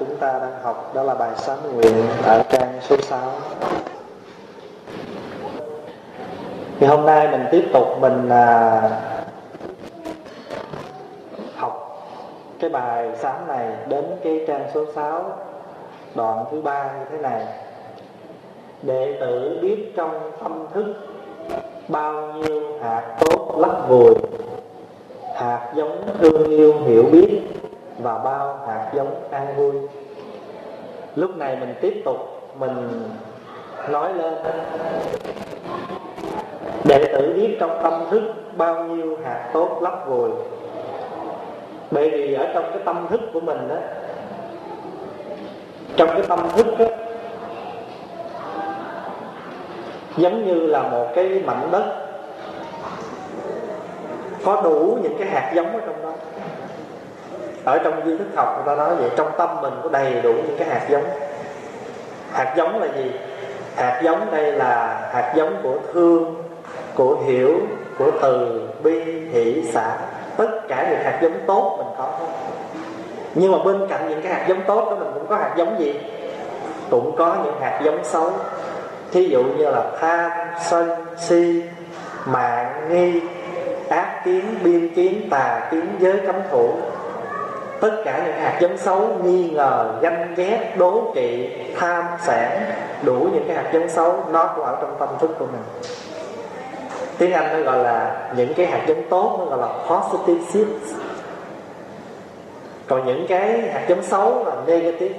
chúng ta đang học đó là bài sám nguyện ở trang số 6 thì hôm nay mình tiếp tục mình à, học cái bài sám này đến cái trang số 6 đoạn thứ ba như thế này. Đệ tử biết trong tâm thức bao nhiêu hạt tốt lắc vùi hạt giống thương yêu hiểu biết và bao hạt giống an vui. Lúc này mình tiếp tục, mình nói lên, đệ tử biết trong tâm thức bao nhiêu hạt tốt lấp vùi. Bởi vì ở trong cái tâm thức của mình đó trong cái tâm thức đó giống như là một cái mảnh đất, có đủ những cái hạt giống ở trong đó ở trong duy thức học người ta nói vậy, trong tâm mình có đầy đủ những cái hạt giống. Hạt giống là gì? Hạt giống đây là hạt giống của thương, của hiểu, của từ, bi, hỷ, xã. Tất cả những hạt giống tốt mình có hết. Nhưng mà bên cạnh những cái hạt giống tốt đó, mình cũng có hạt giống gì? Cũng có những hạt giống xấu. Thí dụ như là tham, sân, si, mạng, nghi, ác kiến, biên kiến, tà kiến, giới cấm thủ tất cả những hạt giống xấu nghi ngờ, ganh ghét, đố kỵ, tham sản đủ những cái hạt giống xấu, nó cũng ở trong tâm thức của mình. Tiếng anh nó gọi là những cái hạt giống tốt, nó gọi là positive seeds. Còn những cái hạt giống xấu là negative.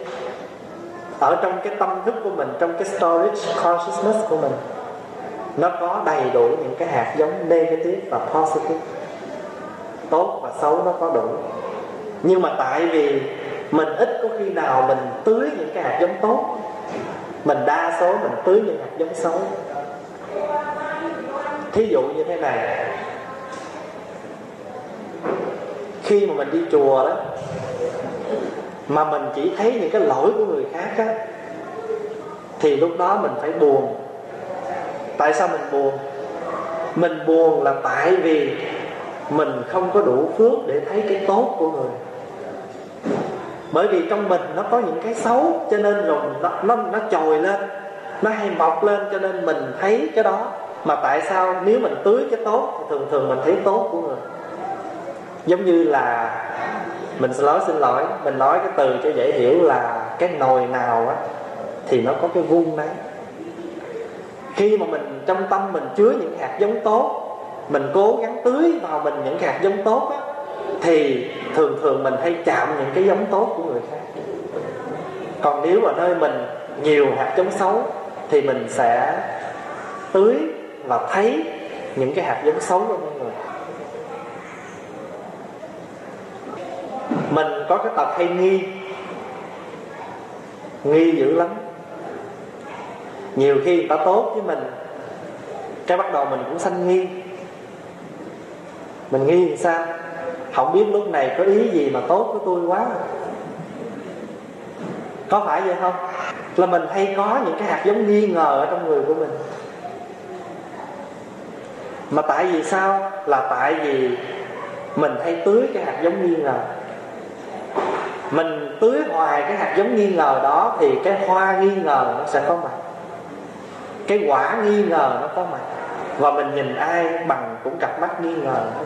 Ở trong cái tâm thức của mình, trong cái storage consciousness của mình, nó có đầy đủ những cái hạt giống negative và positive. Tốt và xấu nó có đủ nhưng mà tại vì mình ít có khi nào mình tưới những cái hạt giống tốt. Mình đa số mình tưới những hạt giống xấu. Thí dụ như thế này. Khi mà mình đi chùa đó, mà mình chỉ thấy những cái lỗi của người khác á, thì lúc đó mình phải buồn. Tại sao mình buồn? Mình buồn là tại vì mình không có đủ phước để thấy cái tốt của người bởi vì trong mình nó có những cái xấu cho nên rồi nó nó, nó trồi lên nó hay mọc lên cho nên mình thấy cái đó. Mà tại sao nếu mình tưới cái tốt thì thường thường mình thấy tốt của người? Giống như là mình xin lỗi xin lỗi mình nói cái từ cho dễ hiểu là cái nồi nào á thì nó có cái vuông đấy. Khi mà mình trong tâm mình chứa những hạt giống tốt mình cố gắng tưới vào mình những hạt giống tốt á thì thường thường mình hay chạm những cái giống tốt của người khác. Còn nếu mà nơi mình nhiều hạt giống xấu, thì mình sẽ tưới và thấy những cái hạt giống xấu của mọi người. Mình có cái tật hay nghi. Nghi dữ lắm. Nhiều khi người ta tốt với mình, cái bắt đầu mình cũng sanh nghi. Mình nghi làm sao? Không biết lúc này có ý gì mà tốt với tôi quá. Có phải vậy không? Là mình hay có những cái hạt giống nghi ngờ ở trong người của mình. Mà tại vì sao? Là tại vì mình hay tưới cái hạt giống nghi ngờ. Mình tưới hoài cái hạt giống nghi ngờ đó thì cái hoa nghi ngờ nó sẽ có mặt. Cái quả nghi ngờ nó có mặt. Và mình nhìn ai bằng cũng cặp mắt nghi ngờ hết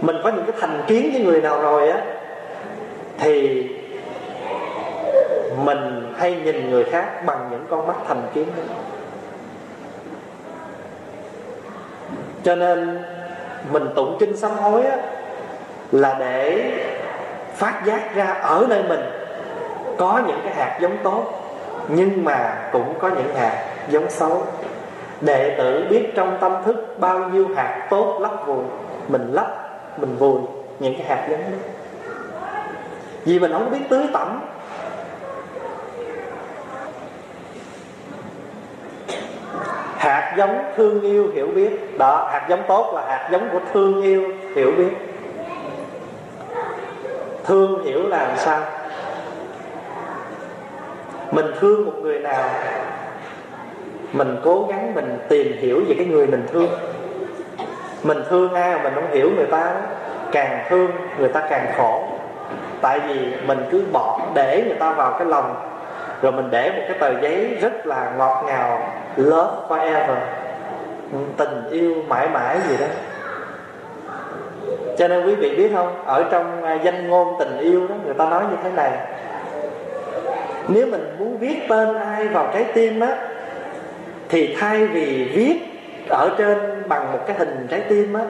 mình có những cái thành kiến với người nào rồi á thì mình hay nhìn người khác bằng những con mắt thành kiến đó. cho nên mình tụng kinh sám hối á, là để phát giác ra ở nơi mình có những cái hạt giống tốt nhưng mà cũng có những hạt giống xấu đệ tử biết trong tâm thức bao nhiêu hạt tốt lắp vùi mình lắp mình vùi những cái hạt giống đó. Vì mình không biết tưới tẩm. Hạt giống thương yêu hiểu biết. Đó, hạt giống tốt là hạt giống của thương yêu hiểu biết. Thương hiểu là sao? Mình thương một người nào, mình cố gắng mình tìm hiểu về cái người mình thương mình thương ai mà mình không hiểu người ta đó càng thương người ta càng khổ. Tại vì mình cứ bỏ, để người ta vào cái lòng. Rồi mình để một cái tờ giấy rất là ngọt ngào, love forever. Tình yêu mãi mãi gì đó. Cho nên quý vị biết không, ở trong à, danh ngôn tình yêu đó, người ta nói như thế này. Nếu mình muốn viết tên ai vào trái tim á, thì thay vì viết ở trên bằng một cái hình trái tim á,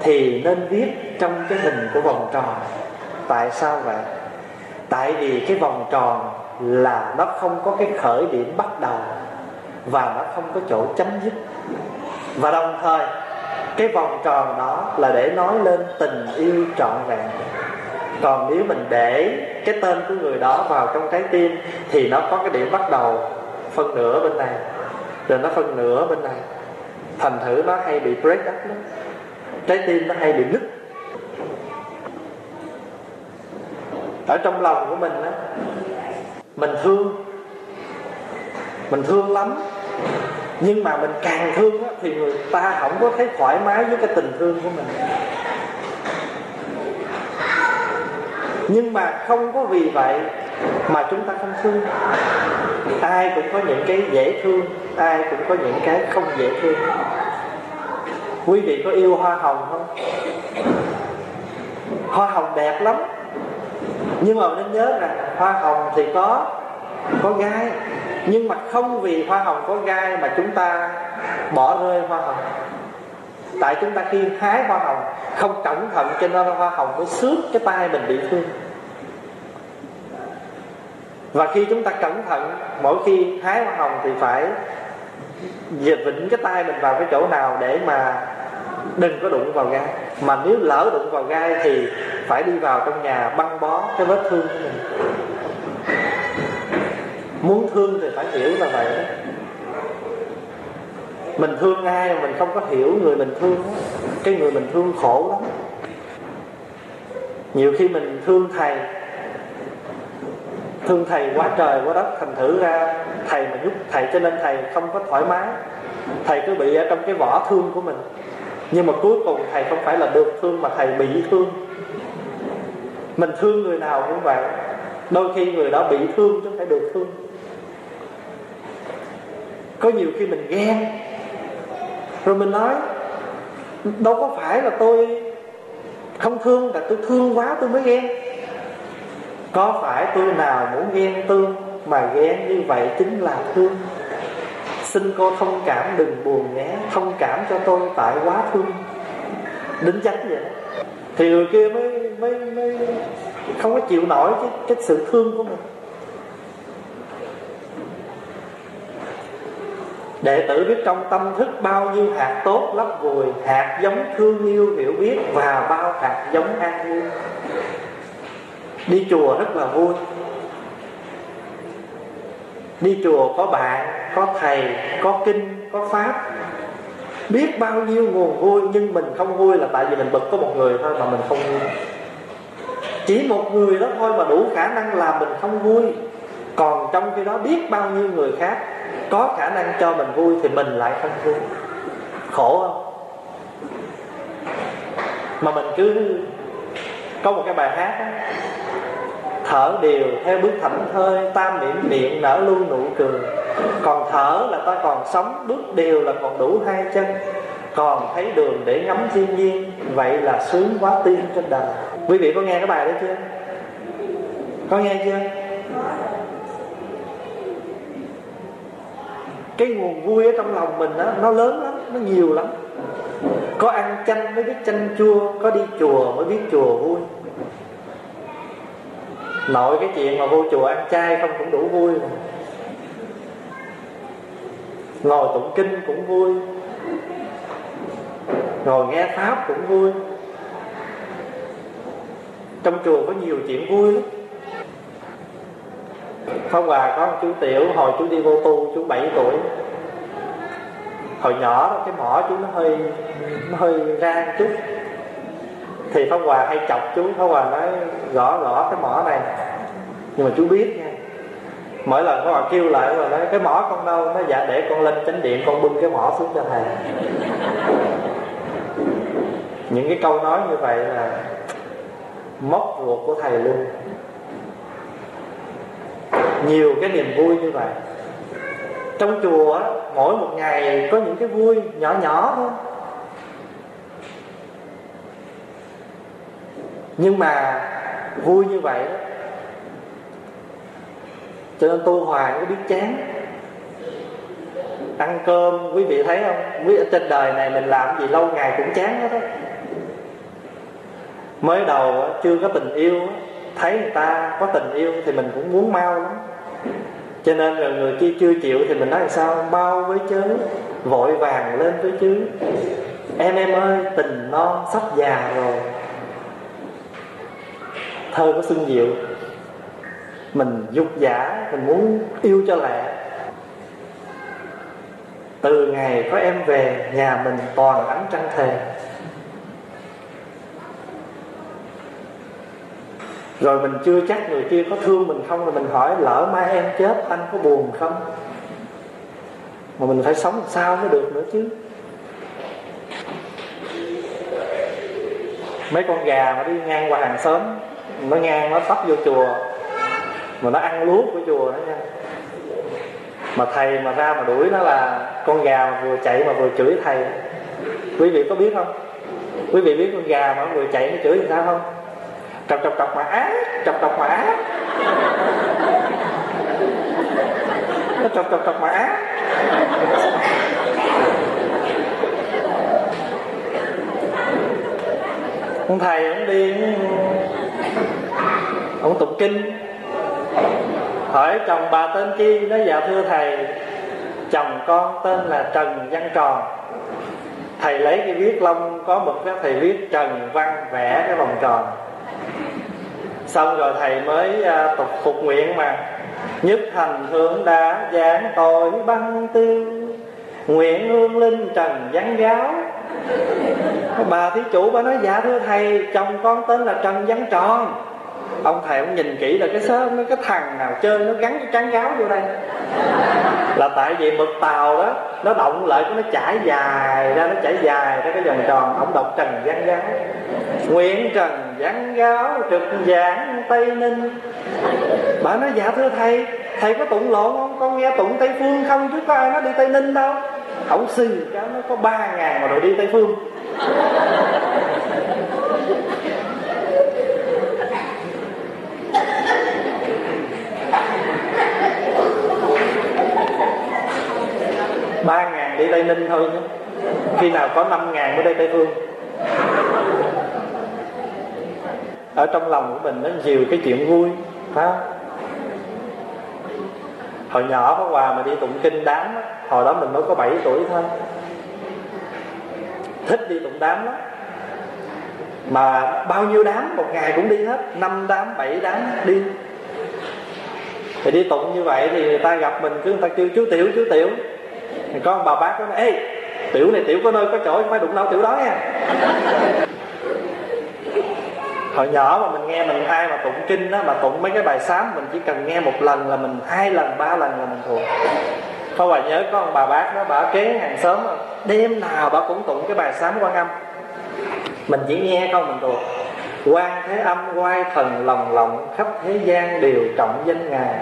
thì nên viết trong cái hình của vòng tròn. Tại sao vậy? Tại vì cái vòng tròn là nó không có cái khởi điểm bắt đầu và nó không có chỗ chấm dứt. Và đồng thời, cái vòng tròn đó là để nói lên tình yêu trọn vẹn. Còn nếu mình để cái tên của người đó vào trong trái tim thì nó có cái điểm bắt đầu phân nửa bên này, rồi nó phân nửa bên này thành thử nó hay bị break up lắm. Trái tim nó hay bị nứt. Ở trong lòng của mình á mình thương. Mình thương lắm. Nhưng mà mình càng thương á, thì người ta không có thấy thoải mái với cái tình thương của mình. Nhưng mà không có vì vậy mà chúng ta không thương. Ai cũng có những cái dễ thương, ai cũng có những cái không dễ thương. Quý vị có yêu hoa hồng không? Hoa hồng đẹp lắm. Nhưng mà nên nhớ rằng hoa hồng thì có có gai. Nhưng mà không vì hoa hồng có gai mà chúng ta bỏ rơi hoa hồng. Tại chúng ta khi hái hoa hồng, không cẩn thận cho nên hoa hồng mới xước cái tay mình bị thương và khi chúng ta cẩn thận, mỗi khi hái hoa hồng thì phải vịnh cái tay mình vào cái chỗ nào để mà đừng có đụng vào gai. Mà nếu lỡ đụng vào gai thì phải đi vào trong nhà băng bó cái vết thương của mình. Muốn thương thì phải hiểu là vậy đó. Mình thương ai mà mình không có hiểu người mình thương đó. cái người mình thương khổ lắm. Nhiều khi mình thương thầy thương thầy quá trời quá đất thành thử ra. Thầy mà giúp thầy cho nên thầy không có thoải mái. Thầy cứ bị ở trong cái vỏ thương của mình. Nhưng mà cuối cùng thầy không phải là được thương mà thầy bị thương. Mình thương người nào cũng vậy. Đôi khi người đó bị thương chứ không phải được thương. Có nhiều khi mình ghen. Rồi mình nói, đâu có phải là tôi không thương là tôi thương quá tôi mới ghen có phải tôi nào muốn ghen tương mà ghen như vậy chính là thương? Xin cô thông cảm đừng buồn nhé thông cảm cho tôi tại quá thương. Đính chánh vậy thì người kia mới mới mới không có chịu nổi cái, cái sự thương của mình. Đệ tử biết trong tâm thức bao nhiêu hạt tốt lấp vùi hạt giống thương yêu hiểu biết và bao hạt giống an vui đi chùa rất là vui. Đi chùa có bạn có thầy có kinh có pháp. Biết bao nhiêu nguồn vui nhưng mình không vui là tại vì mình bực có một người thôi mà mình không vui. Chỉ một người đó thôi mà đủ khả năng làm mình không vui. Còn trong khi đó biết bao nhiêu người khác có khả năng cho mình vui thì mình lại không vui. Khổ không? Mà mình cứ có một cái bài hát đó, thở đều theo bước thảnh thơi tam miệng miệng nở luôn nụ cười. Còn thở là ta còn sống bước đều là còn đủ hai chân. Còn thấy đường để ngắm thiên nhiên vậy là sướng quá tiên trên đời. Quý vị có nghe cái bài đó chưa? Có nghe chưa? Cái nguồn vui ở trong lòng mình đó, nó lớn lắm nó nhiều lắm. Có ăn chanh mới biết chanh chua có đi chùa mới biết chùa vui nội cái chuyện mà vô chùa ăn chay không cũng đủ vui rồi. Ngồi tụng kinh cũng vui. Ngồi nghe pháp cũng vui. Trong chùa có nhiều chuyện vui lắm. Pháp Hòa có một chú Tiểu, hồi chú đi vô tu, chú 7 tuổi. Hồi nhỏ cái mỏ chú nó hơi nó hơi ra chút. Thì Pháp Hòa hay chọc chú Pháp Hòa nói gõ gõ cái mỏ này. Nhưng mà chú biết nha, Mỗi lần Pháp Hòa kêu lại rồi nói, cái mỏ con đâu? Nó dạ để con lên chánh điện, con bưng cái mỏ xuống cho thầy. Những cái câu nói như vậy là Móc ruột của thầy luôn. Nhiều cái niềm vui như vậy. Trong chùa mỗi một ngày có những cái vui nhỏ nhỏ thôi. Nhưng mà vui như vậy đó, cho nên tu hoài có biết chán. Ăn cơm, quý vị thấy không? Quý ở trên đời này mình làm gì lâu ngày cũng chán hết đó mới đầu chưa có tình yêu thấy người ta có tình yêu thì mình cũng muốn mau lắm. Cho nên là người kia chưa chịu thì mình nói làm sao? Mau với chớ vội vàng lên với chứ. Em em ơi, tình non sắp già rồi thơ có xuân diệu mình dục giả, mình muốn yêu cho lẹ. Từ ngày có em về, nhà mình toàn ánh trăng thề. Rồi mình chưa chắc người kia có thương mình không, rồi mình hỏi, lỡ mai em chết, anh có buồn không? Mà mình phải sống sao mới được nữa chứ. Mấy con gà mà đi ngang qua hàng xóm nó ngang, nó tấp vô chùa. Mà nó ăn lúa của chùa đó nha. Mà thầy mà ra mà đuổi nó là con gà mà vừa chạy mà vừa chửi thầy. Quý vị có biết không? Quý vị biết con gà mà vừa chạy nó chửi thì sao không? Trọc trọc trọc mà á trọc cọc mà á nó trọc trọc trọc mà á ông thầy ông đi ông tụng kinh hỏi chồng bà tên chi? Nói dạ thưa thầy, chồng con tên là trần văn tròn. Thầy lấy cái viết lông, có mực cái thầy viết trần văn vẽ cái vòng tròn. Xong rồi thầy mới à, tục phục nguyện mà, nhất thành hướng đã giảng tội băng tiêu, nguyện hương linh trần văn giáo. Bà thí chủ bà nói dạ thưa thầy, chồng con tên là trần văn tròn ông thầy ông nhìn kỹ là cái sớm cái thằng nào chơi nó gắn cái trắng gáo vô đây. Là tại vì mực tàu đó, nó động lại nó chảy dài ra, nó chảy dài ra cái vòng tròn. Ông đọc trần gián giáo. Nguyện trần gián giáo trực giảng tây ninh. Bà nói dạ thưa thầy thầy có tụng lộn không? Con nghe tụng tây phương không chứ có ai nói đi tây ninh đâu. Ổng sư cái nó có ba ngàn mà rồi đi tây phương. Ba ngàn đi tây ninh thôi nhé khi nào có năm ngàn mới đi tây phương. Ở trong lòng của mình nó nhiều cái chuyện vui phải không? Hồi nhỏ có quà mà đi tụng kinh đám đó, hồi đó mình mới có 7 tuổi thôi. Thích đi tụng đám lắm. Mà bao nhiêu đám? Một ngày cũng đi hết. Năm đám bảy đám đi. Thì đi tụng như vậy thì người ta gặp mình cứ người ta kêu chú tiểu chú tiểu thì con bà bác nói, ê, tiểu này tiểu có nơi có chỗ, phải đụng đâu tiểu đó nha. Hồi nhỏ mà mình nghe mình ai mà tụng kinh đó mà tụng mấy cái bài sám mình chỉ cần nghe một lần là mình, hai lần, ba lần là mình thuộc. Không bà nhớ có ông bà bác đó, bà kế hàng xóm đêm nào bà cũng tụng cái bài sám quan âm. Mình chỉ nghe không mình thuộc. Quan thế âm quay thần lòng lộng, khắp thế gian đều trọng danh ngài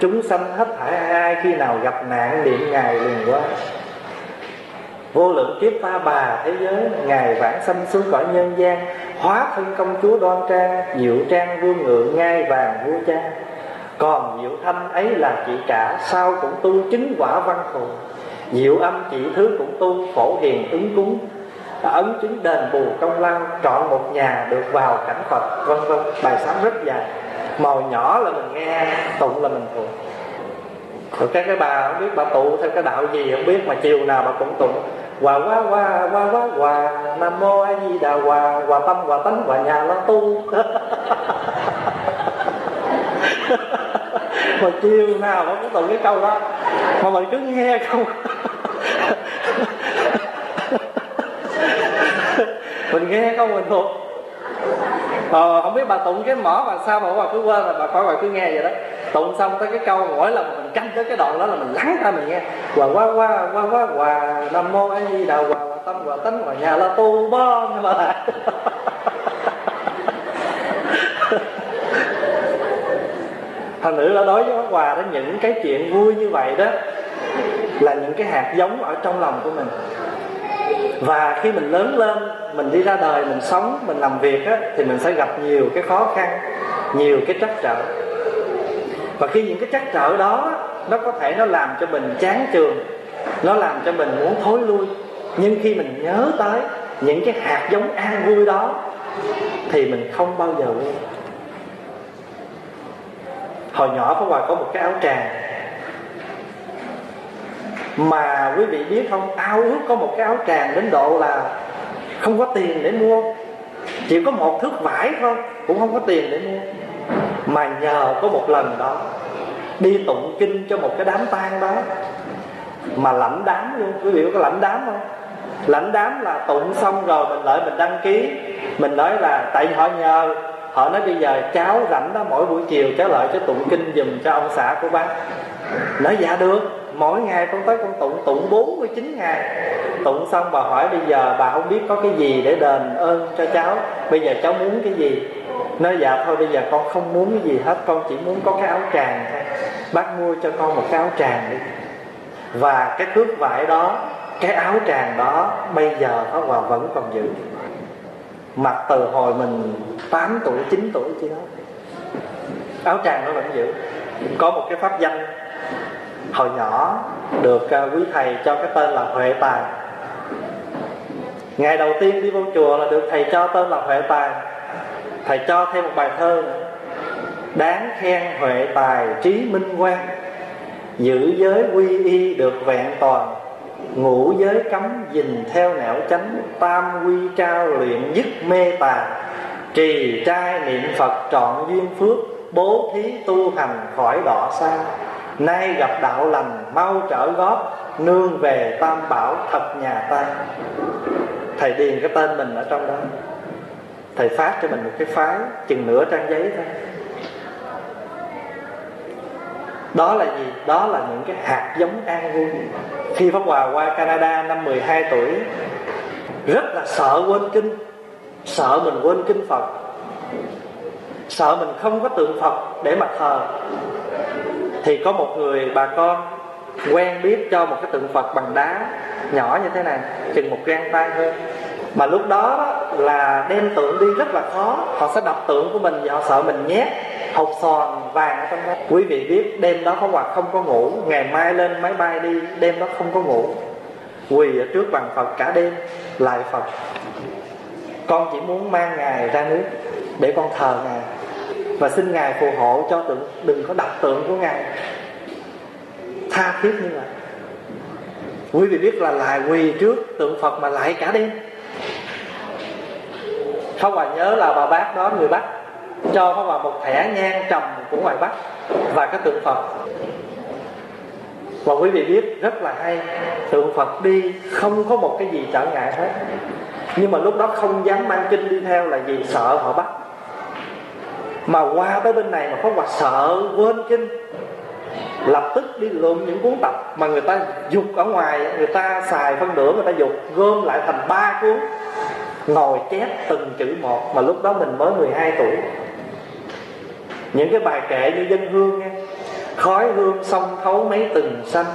chúng sanh hết thảy ai khi nào gặp nạn, niệm ngài liền qua. Vô lượng kiếp ta bà thế giới, ngài vãng sanh xuống cõi nhân gian, hóa thân công chúa đoan trang, diệu trang vương ngự ngai vàng vua cha. Còn diệu thanh ấy là chị cả sao cũng tu chứng quả văn thù diệu âm chỉ thứ cũng tu, phổ hiền ứng cúng. Ấn chứng đền bù công lao, trọn một nhà được vào cảnh phật, vân vân, bài sám rất dài màu nhỏ là mình nghe, tụng là mình thuộc. Rồi các cái bà không biết bà tụ theo cái đạo gì, không biết mà chiều nào bà cũng tụng. Hòa quá hòa hòa quá hòa, nam mô a di đà hòa hòa tâm, hòa tánh, hòa nhà lo tu. Mà chiều nào bà cũng tụng cái câu đó, mà mình cứ nghe không mình nghe không, mình thuộc ờ, không biết bà tụng cái mỏ mà sao mà bà cứ quên là bà khỏi bà cứ nghe vậy đó. Tụng xong tới cái câu mỗi lần mình canh tới cái đoạn đó là mình lắng ra mình nghe. Quà quá quá quá quá quà nam mô a di đà quà tâm quà tánh quà nhà là tu bo nhưng mà thành nữ là đối với món quà đó những cái chuyện vui như vậy đó là những cái hạt giống ở trong lòng của mình và khi mình lớn lên mình đi ra đời mình sống mình làm việc á, thì mình sẽ gặp nhiều cái khó khăn nhiều cái trắc trở. Và khi những cái trắc trở đó nó có thể nó làm cho mình chán trường nó làm cho mình muốn thối lui. Nhưng khi mình nhớ tới những cái hạt giống an vui đó thì mình không bao giờ quên. Hồi nhỏ có Hòa có một cái áo tràng mà quý vị biết không, ao ước có một cái áo tràng đến độ là không có tiền để mua. Chỉ có một thước vải thôi, cũng không có tiền để mua. Mà nhờ có một lần đó, đi tụng kinh cho một cái đám tang đó. Mà lãnh đám luôn, quý vị có lãnh đám không? Lãnh đám là tụng xong rồi mình lại mình đăng ký. Mình nói là tại họ nhờ, họ nói bây giờ cháu rảnh đó, mỗi buổi chiều cháu lại cho tụng kinh dùm cho ông xã của bác. Nói dạ được mỗi ngày con tới con tụng tụng 49 ngày. Tụng xong bà hỏi bây giờ bà không biết có cái gì để đền ơn cho cháu. Bây giờ cháu muốn cái gì? Nói dạ thôi, bây giờ con không muốn cái gì hết, con chỉ muốn có cái áo tràng thôi. Bác mua cho con một cái áo tràng đi. Và cái thước vải đó, cái áo tràng đó bây giờ Pháp Hòa vẫn còn giữ. Mặc từ hồi mình 8 tuổi 9 tuổi chứ đó. Áo tràng nó vẫn giữ. Có một cái pháp danh hồi nhỏ được à, quý thầy cho cái tên là huệ tài ngày đầu tiên đi vô chùa là được thầy cho tên là huệ tài thầy cho thêm một bài thơ, đáng khen huệ tài trí minh quan giữ giới quy y được vẹn toàn, ngũ giới cấm dình theo nẻo chánh, tam quy trao luyện dứt mê tà trì trai niệm phật trọn duyên phước, bố thí tu hành khỏi đỏ xa nay gặp đạo lành, mau trở góp, nương về tam bảo thật nhà ta. Thầy điền cái tên mình ở trong đó. Thầy phát cho mình một cái phái, chừng nửa trang giấy thôi. Đó là gì? Đó là những cái hạt giống an vui. Khi pháp hòa qua canada năm 12 tuổi, rất là sợ quên kinh, sợ mình quên kinh phật. Sợ mình không có tượng phật để mà thờ thì có một người bà con quen biết cho một cái tượng phật bằng đá nhỏ như thế này, chừng một gang tay hơn mà lúc đó là đem tượng đi rất là khó. Họ sẽ đập tượng của mình và họ sợ mình nhét hột sòn vàng ở trong đó. Quý vị biết đêm đó có hoặc không có ngủ, ngày mai lên máy bay đi, đêm đó không có ngủ. Quỳ ở trước bằng phật cả đêm, lại phật. Con chỉ muốn mang ngài ra nước để con thờ ngài và xin ngài phù hộ cho tượng đừng có đặt tượng của ngài. Tha thiết như vậy. Quý vị biết là lại quỳ trước tượng phật mà lại cả đêm. Pháp Hòa nhớ là bà bác đó, người Bắc, Cho Pháp Hòa một thẻ nhang trầm của ngoài Bắc Và cái tượng Phật. Và quý vị biết rất là hay, Tượng Phật đi không có một cái gì trở ngại hết. Nhưng mà lúc đó không dám mang kinh đi theo là vì sợ họ bắt. Mà qua tới bên này mà có hoặc sợ quên kinh lập tức đi lượm những cuốn tập mà người ta dục ở ngoài người ta xài phân nửa người ta dục gom lại thành ba cuốn ngồi chép từng chữ một mà lúc đó mình mới 12 tuổi. Những cái bài kệ như dân hương nghe, khói hương sông thấu mấy từng xanh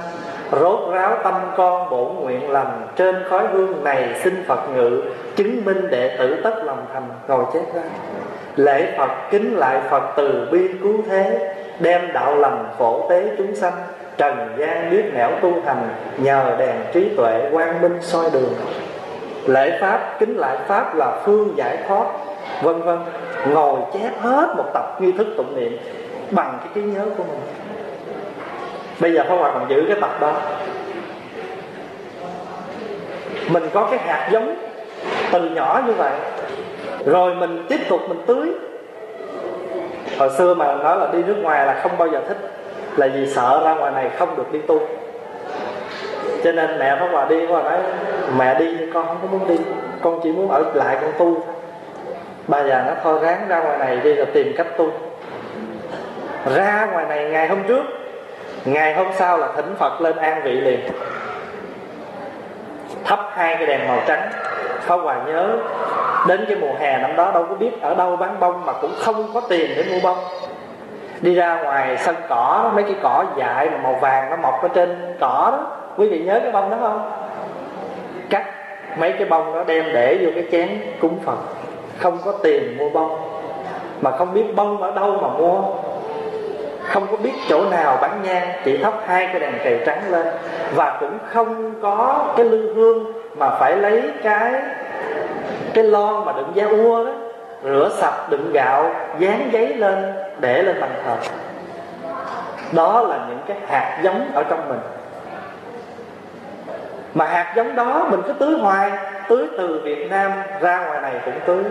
rốt ráo tâm con bổn nguyện lành trên khói hương này xin phật ngự chứng minh đệ tử tất lòng thành ngồi chép ra lễ phật kính lại phật từ bi cứu thế, đem đạo lành phổ tế chúng sanh, trần gian biết nẻo tu hành, nhờ đèn trí tuệ quang minh soi đường. Lễ pháp kính lại pháp là phương giải thoát, vân vân, ngồi chép hết một tập nghi thức tụng niệm bằng cái trí nhớ của mình. Bây giờ Pháp Hòa còn giữ cái tập đó. Mình có cái hạt giống từ nhỏ như vậy rồi mình tiếp tục mình tưới. Hồi xưa mà nói là đi nước ngoài là không bao giờ thích, là vì sợ ra ngoài này không được đi tu. Cho nên mẹ Pháp Hòa đi, Pháp nói, mẹ đi, con không có muốn đi, con chỉ muốn ở lại con tu. Bà già nó thôi ráng ra ngoài này đi rồi tìm cách tu. Ra ngoài này ngày hôm trước, ngày hôm sau là thỉnh phật lên an vị liền. Thắp hai cái đèn màu trắng. Pháp Hòa à, nhớ. Đến cái mùa hè năm đó đâu có biết ở đâu bán bông mà cũng không có tiền để mua bông. Đi ra ngoài sân cỏ mấy cái cỏ dại mà màu vàng nó mọc ở trên cỏ đó. Quý vị nhớ cái bông đó không? Cắt mấy cái bông đó đem để vô cái chén cúng phật. Không có tiền mua bông. Mà không biết bông ở đâu mà mua. Không có biết chỗ nào bán nhang, chỉ thắp hai cái đèn cầy trắng lên. Và cũng không có cái lư hương mà phải lấy cái cái lon mà đựng da ua đó, rửa sạch, đựng gạo, dán giấy lên, để lên bàn thờ. Đó là những cái hạt giống ở trong mình. Mà hạt giống đó mình cứ tưới hoài, tưới từ Việt Nam ra ngoài này cũng tưới.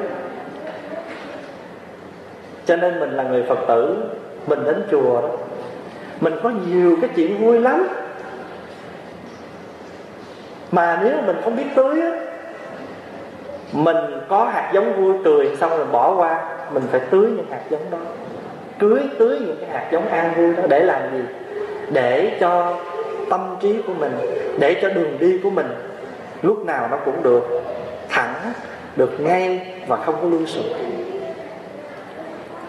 Cho nên mình là người Phật tử, mình đến chùa đó. Mình có nhiều cái chuyện vui lắm mà nếu mình không biết tưới á, mình có hạt giống vui cười xong rồi bỏ qua, mình phải tưới những hạt giống đó. Cưới, tưới những cái hạt giống an vui đó để làm gì? Để cho tâm trí của mình, để cho đường đi của mình lúc nào nó cũng được thẳng, được ngay và không có lưu sụp.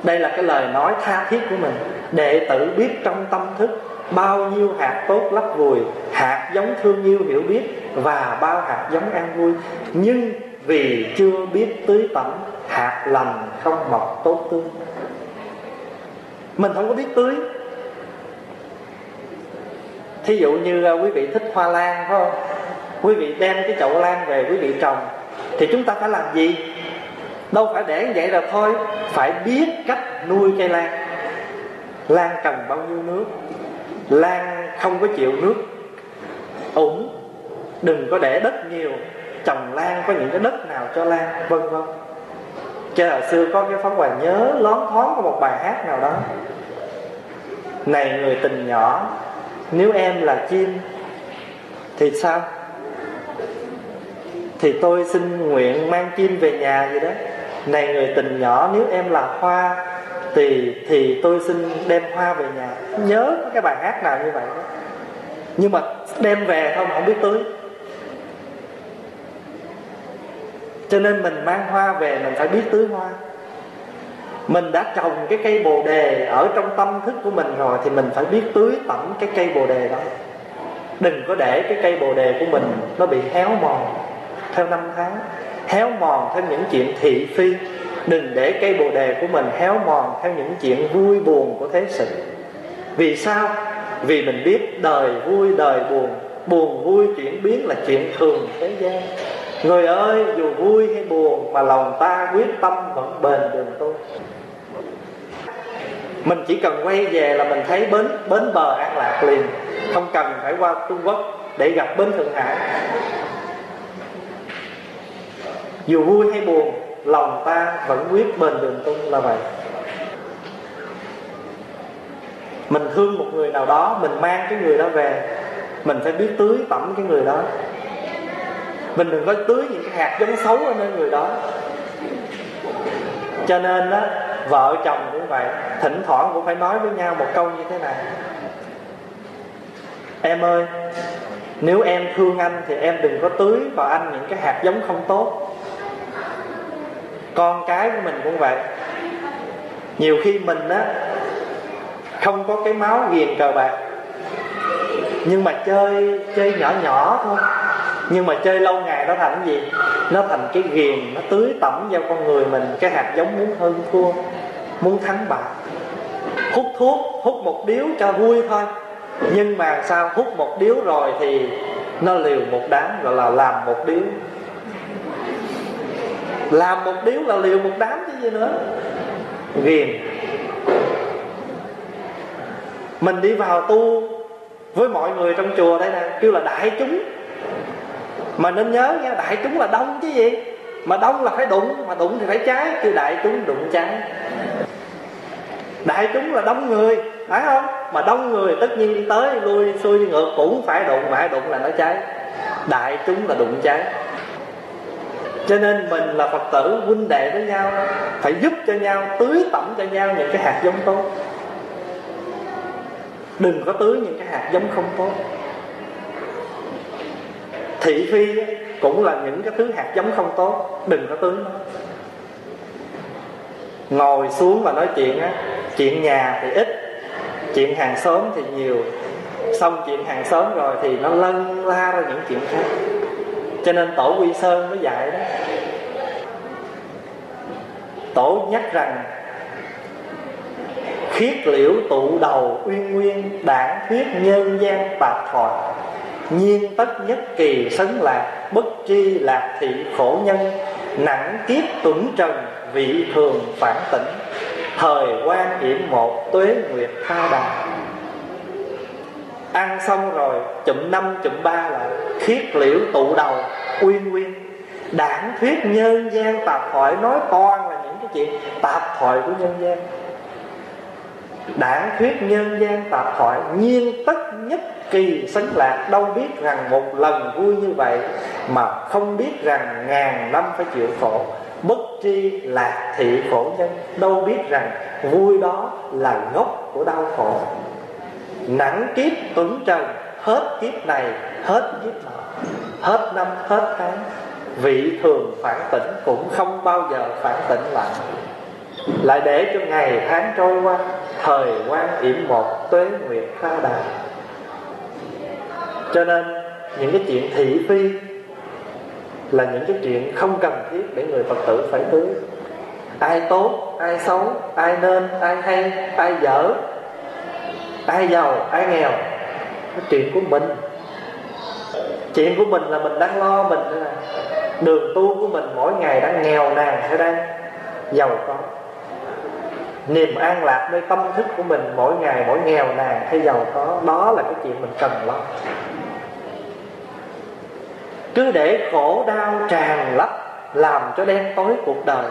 Đây là cái lời nói tha thiết của mình. Đệ tử biết trong tâm thức bao nhiêu hạt tốt lấp vùi, hạt giống thương yêu hiểu biết và bao hạt giống an vui nhưng vì chưa biết tưới tẩm, hạt lành không mọc tốt tươi. Mình không có biết tưới. Thí dụ như à, quý vị thích hoa lan, phải không? Quý vị đem cái chậu lan về quý vị trồng, thì chúng ta phải làm gì? Đâu phải để vậy là thôi, phải biết cách nuôi cây lan. Lan cần bao nhiêu nước, lan không có chịu nước, ủng đừng có để đất nhiều, trồng lan có những cái đất nào cho lan, vân vân. Cho hồi xưa có cái phóng hòa nhớ, lón thoáng có một bài hát nào đó. Này người tình nhỏ, nếu em là chim, thì sao? Thì tôi xin nguyện mang chim về nhà gì đó. Này người tình nhỏ, nếu em là hoa, thì thì tôi xin đem hoa về nhà. Nhớ cái bài hát nào như vậy đó. Nhưng mà đem về thôi mà không biết tưới cho nên mình mang hoa về, mình phải biết tưới hoa. Mình đã trồng cái cây bồ đề ở trong tâm thức của mình rồi thì mình phải biết tưới tẩm cái cây bồ đề đó. Đừng có để cái cây bồ đề của mình nó bị héo mòn theo năm tháng. Héo mòn theo những chuyện thị phi. Đừng để cây bồ đề của mình héo mòn theo những chuyện vui buồn của thế sự. Vì sao? Vì mình biết đời vui, đời buồn. Buồn vui chuyển biến là chuyện thường thế gian người ơi, dù vui hay buồn, mà lòng ta quyết tâm vẫn bền đường tôi mình chỉ cần quay về là mình thấy bến bến bờ an lạc liền. Không cần phải qua trung quốc để gặp bến thượng hải. Dù vui hay buồn, lòng ta vẫn quyết bền đường tu là vậy. Mình thương một người nào đó, mình mang cái người đó về. Mình phải biết tưới tẩm cái người đó mình đừng có tưới những cái hạt giống xấu ở nơi người đó. Cho nên đó vợ chồng cũng vậy, thỉnh thoảng cũng phải nói với nhau một câu như thế này. Em ơi, nếu em thương anh thì em đừng có tưới vào anh những cái hạt giống không tốt. Con cái của mình cũng vậy. Nhiều khi mình á, không có cái máu ghiền cờ bạc, nhưng mà chơi chơi nhỏ nhỏ thôi nhưng mà chơi lâu ngày nó thành cái gì? Nó thành cái ghiền, nó tưới tẩm vào con người mình, cái hạt giống muốn hơn thua, muốn thắng bại. Hút thuốc, hút một điếu cho vui thôi. Nhưng mà sao hút một điếu rồi thì nó liều một đám gọi là làm một điếu. Làm một điếu là liều một đám chứ gì nữa. Ghiền. Mình đi vào tu với mọi người trong chùa đây nè, kêu là đại chúng mà nên nhớ nha, đại chúng là đông chứ gì. Mà đông là phải đụng, mà đụng thì phải trái. Kêu đại chúng đụng trái đại chúng là đông người, phải không? Mà đông người tất nhiên đi tới, lui xuôi ngược cũng phải đụng, mà đụng là nó cháy đại chúng là đụng cháy cho nên mình là phật tử huynh đệ với nhau, phải giúp cho nhau, tưới tẩm cho nhau những cái hạt giống tốt. Đừng có tưới những cái hạt giống không tốt thị phi cũng là những cái thứ hạt giống không tốt, đừng có tưới nó. Ngồi xuống và nói chuyện á, chuyện nhà thì ít, chuyện hàng xóm thì nhiều. Xong chuyện hàng xóm rồi thì nó lân la ra những chuyện khác. Cho nên tổ quy sơn mới dạy đó, tổ nhắc rằng, khiết liễu tụ đầu uyên nguyên đảng thuyết nhân gian tạp thoại nhiên tất nhất kỳ sấn lạc, bất tri lạc thị khổ nhân, nặng kiếp tuẩn trần, vị thường phản tỉnh, thời quan hiểm một tuế nguyệt tha đà. Ăn xong rồi, chụm năm, chụm ba là khiết liễu tụ đầu, uyên nguyên đảng thuyết nhân gian, tạp thoại nói toàn là những cái chuyện tạp thoại của nhân gian đảng thuyết nhân gian tạp thoại, nhiên tất nhất kỳ sánh lạc. Đâu biết rằng một lần vui như vậy mà không biết rằng ngàn năm phải chịu khổ. Bất tri lạc thị khổ nhân, đâu biết rằng vui đó là gốc của đau khổ. Nắng kiếp tuấn trần, hết kiếp này, hết kiếp nọ, hết năm, hết tháng. Vị thường phản tỉnh cũng không bao giờ phản tỉnh lại. Lại để cho ngày tháng trôi qua thời quan yểm một tuế nguyệt pha đà. Cho nên, những cái chuyện thị phi là những cái chuyện không cần thiết để người phật tử phải tưới ai tốt, ai xấu, ai nên, ai hay, ai dở, ai giàu, ai nghèo, cái chuyện của mình. Chuyện của mình là mình đang lo, mình này đường tu của mình, mỗi ngày đang nghèo nàn hay đang giàu có niềm an lạc nơi tâm thức của mình mỗi ngày, mỗi nghèo nàn hay giàu có, đó là cái chuyện mình cần lắm. Cứ để khổ đau tràn lấp, làm cho đen tối cuộc đời.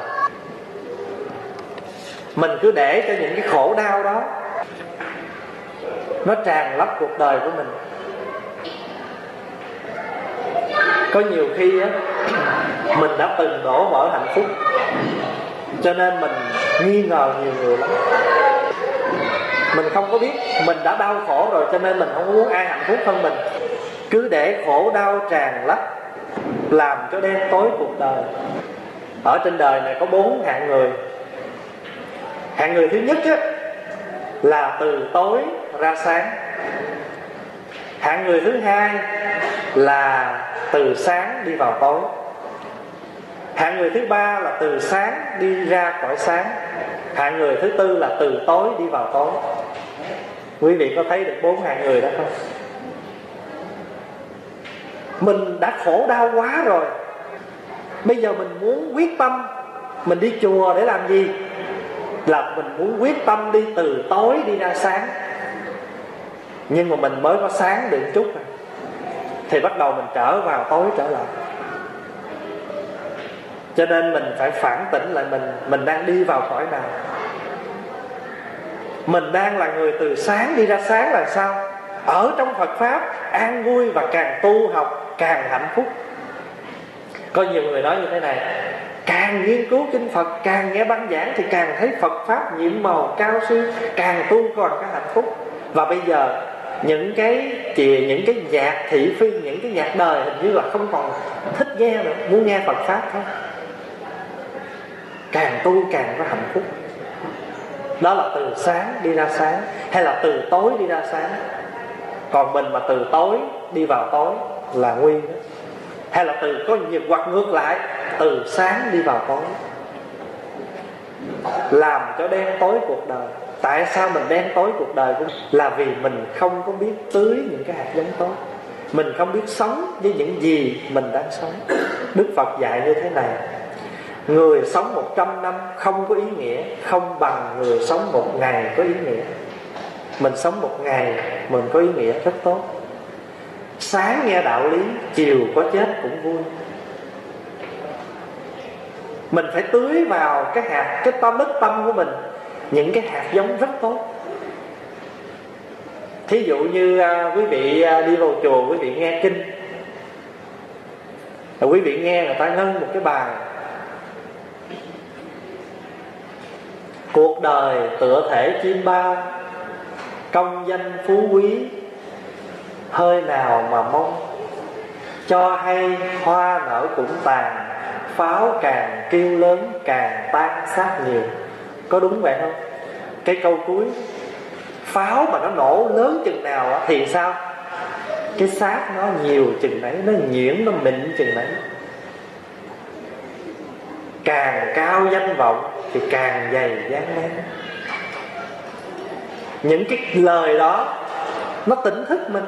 Mình cứ để cho những cái khổ đau đó, nó tràn lấp cuộc đời của mình. Có nhiều khi á, mình đã từng đổ vỡ hạnh phúc cho nên mình nghi ngờ nhiều người lắm. Mình không có biết mình đã đau khổ rồi cho nên mình không muốn ai hạnh phúc hơn mình. Cứ để khổ đau tràn lấp làm cho đen tối cuộc đời. Ở trên đời này có bốn hạng người. Hạng người thứ nhất á, là từ tối ra sáng. Hạng người thứ hai là từ sáng đi vào tối hạng người thứ ba là từ sáng đi ra khỏi sáng. Hạng người thứ tư là từ tối đi vào tối. Quý vị có thấy được bốn hạng người đó không? Mình đã khổ đau quá rồi. Bây giờ mình muốn quyết tâm. Mình đi chùa để làm gì? Là mình muốn quyết tâm đi từ tối đi ra sáng. Nhưng mà mình mới có sáng được chút à. thì bắt đầu mình trở vào tối trở lại cho nên mình phải phản tỉnh lại mình. Mình đang đi vào cõi nào? Mình đang là người từ sáng đi ra sáng là sao? Ở trong phật pháp, an vui và càng tu học càng hạnh phúc. Có nhiều người nói như thế này, càng nghiên cứu kinh phật, càng nghe băng giảng thì càng thấy phật pháp nhiệm màu cao siêu, càng tu còn cái hạnh phúc. Và bây giờ, những cái chìa, những cái nhạc thị phi, những cái nhạc đời hình như là không còn thích nghe nữa, muốn nghe phật pháp thôi càng tu càng có hạnh phúc. Đó là từ sáng đi ra sáng, hay là từ tối đi ra sáng. Còn mình mà từ tối đi vào tối là nguy đó hay là từ có nhiều hoặc ngược lại, từ sáng đi vào tối. Làm cho đen tối cuộc đời. Tại sao mình đen tối cuộc đời cũng là vì mình không có biết tưới những cái hạt giống tốt. Mình không biết sống với những gì mình đang sống. Đức phật dạy như thế này người sống một trăm năm không có ý nghĩa, không bằng người sống một ngày có ý nghĩa. Mình sống một ngày, mình có ý nghĩa rất tốt. Sáng nghe đạo lý, chiều có chết cũng vui. Mình phải tưới vào cái hạt, cái tâm đất tâm của mình, những cái hạt giống rất tốt. Thí dụ như à, quý vị à, đi vào chùa, quý vị nghe kinh. Rồi quý vị nghe người ta ngân một cái bài cuộc đời tựa thể chim bao công danh phú quý, hơi nào mà mong. Cho hay hoa nở cũng tàn, pháo càng kêu lớn càng tan sát nhiều. Có đúng vậy không? Cái câu cuối, pháo mà nó nổ lớn chừng nào thì sao? Cái xác nó nhiều chừng nấy, nó nhiễm nó mịn chừng nấy. Càng cao danh vọng thì càng dày dáng nén những cái lời đó, nó tỉnh thức mình.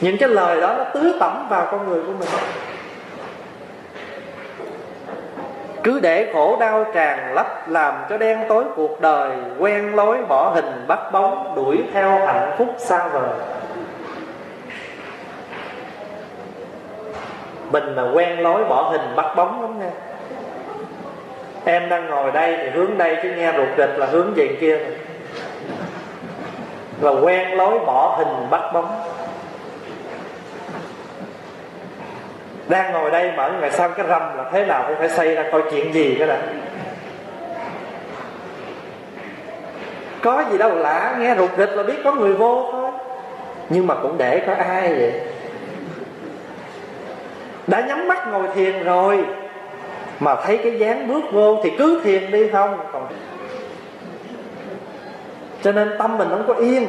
Những cái lời đó nó tưới tẩm vào con người của mình. Cứ để khổ đau tràn lấp làm cho đen tối cuộc đời, quen lối bỏ hình bắt bóng đuổi theo hạnh phúc xa vời. Mình mà quen lối bỏ hình bắt bóng lắm nha em đang ngồi đây thì hướng đây chứ nghe ruột rịch là hướng về kia. Là quen lối bỏ hình bắt bóng. Đang ngồi đây mở ngày sau cái râm là thế nào cũng phải xây ra coi chuyện gì cái này có gì đâu lạ, nghe rụt rịch là biết có người vô thôi. Nhưng mà cũng để có ai vậy. Đã nhắm mắt ngồi thiền rồi mà thấy cái dáng bước vô thì cứ thiền đi, không còn cho nên tâm mình không có yên.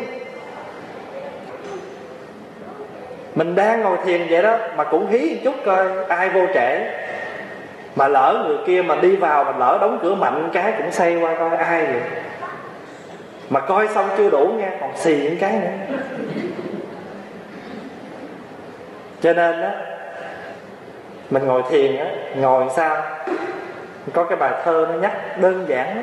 Mình đang ngồi thiền vậy đó, mà cũng hí một chút coi ai vô trễ. Mà lỡ người kia mà đi vào mà lỡ đóng cửa mạnh cái cũng xây qua coi ai vậy. Mà coi xong chưa đủ nha, còn xì những cái nữa. Cho nên đó mình ngồi thiền á, ngồi sao? Có cái bài thơ nó nhắc đơn giản đó.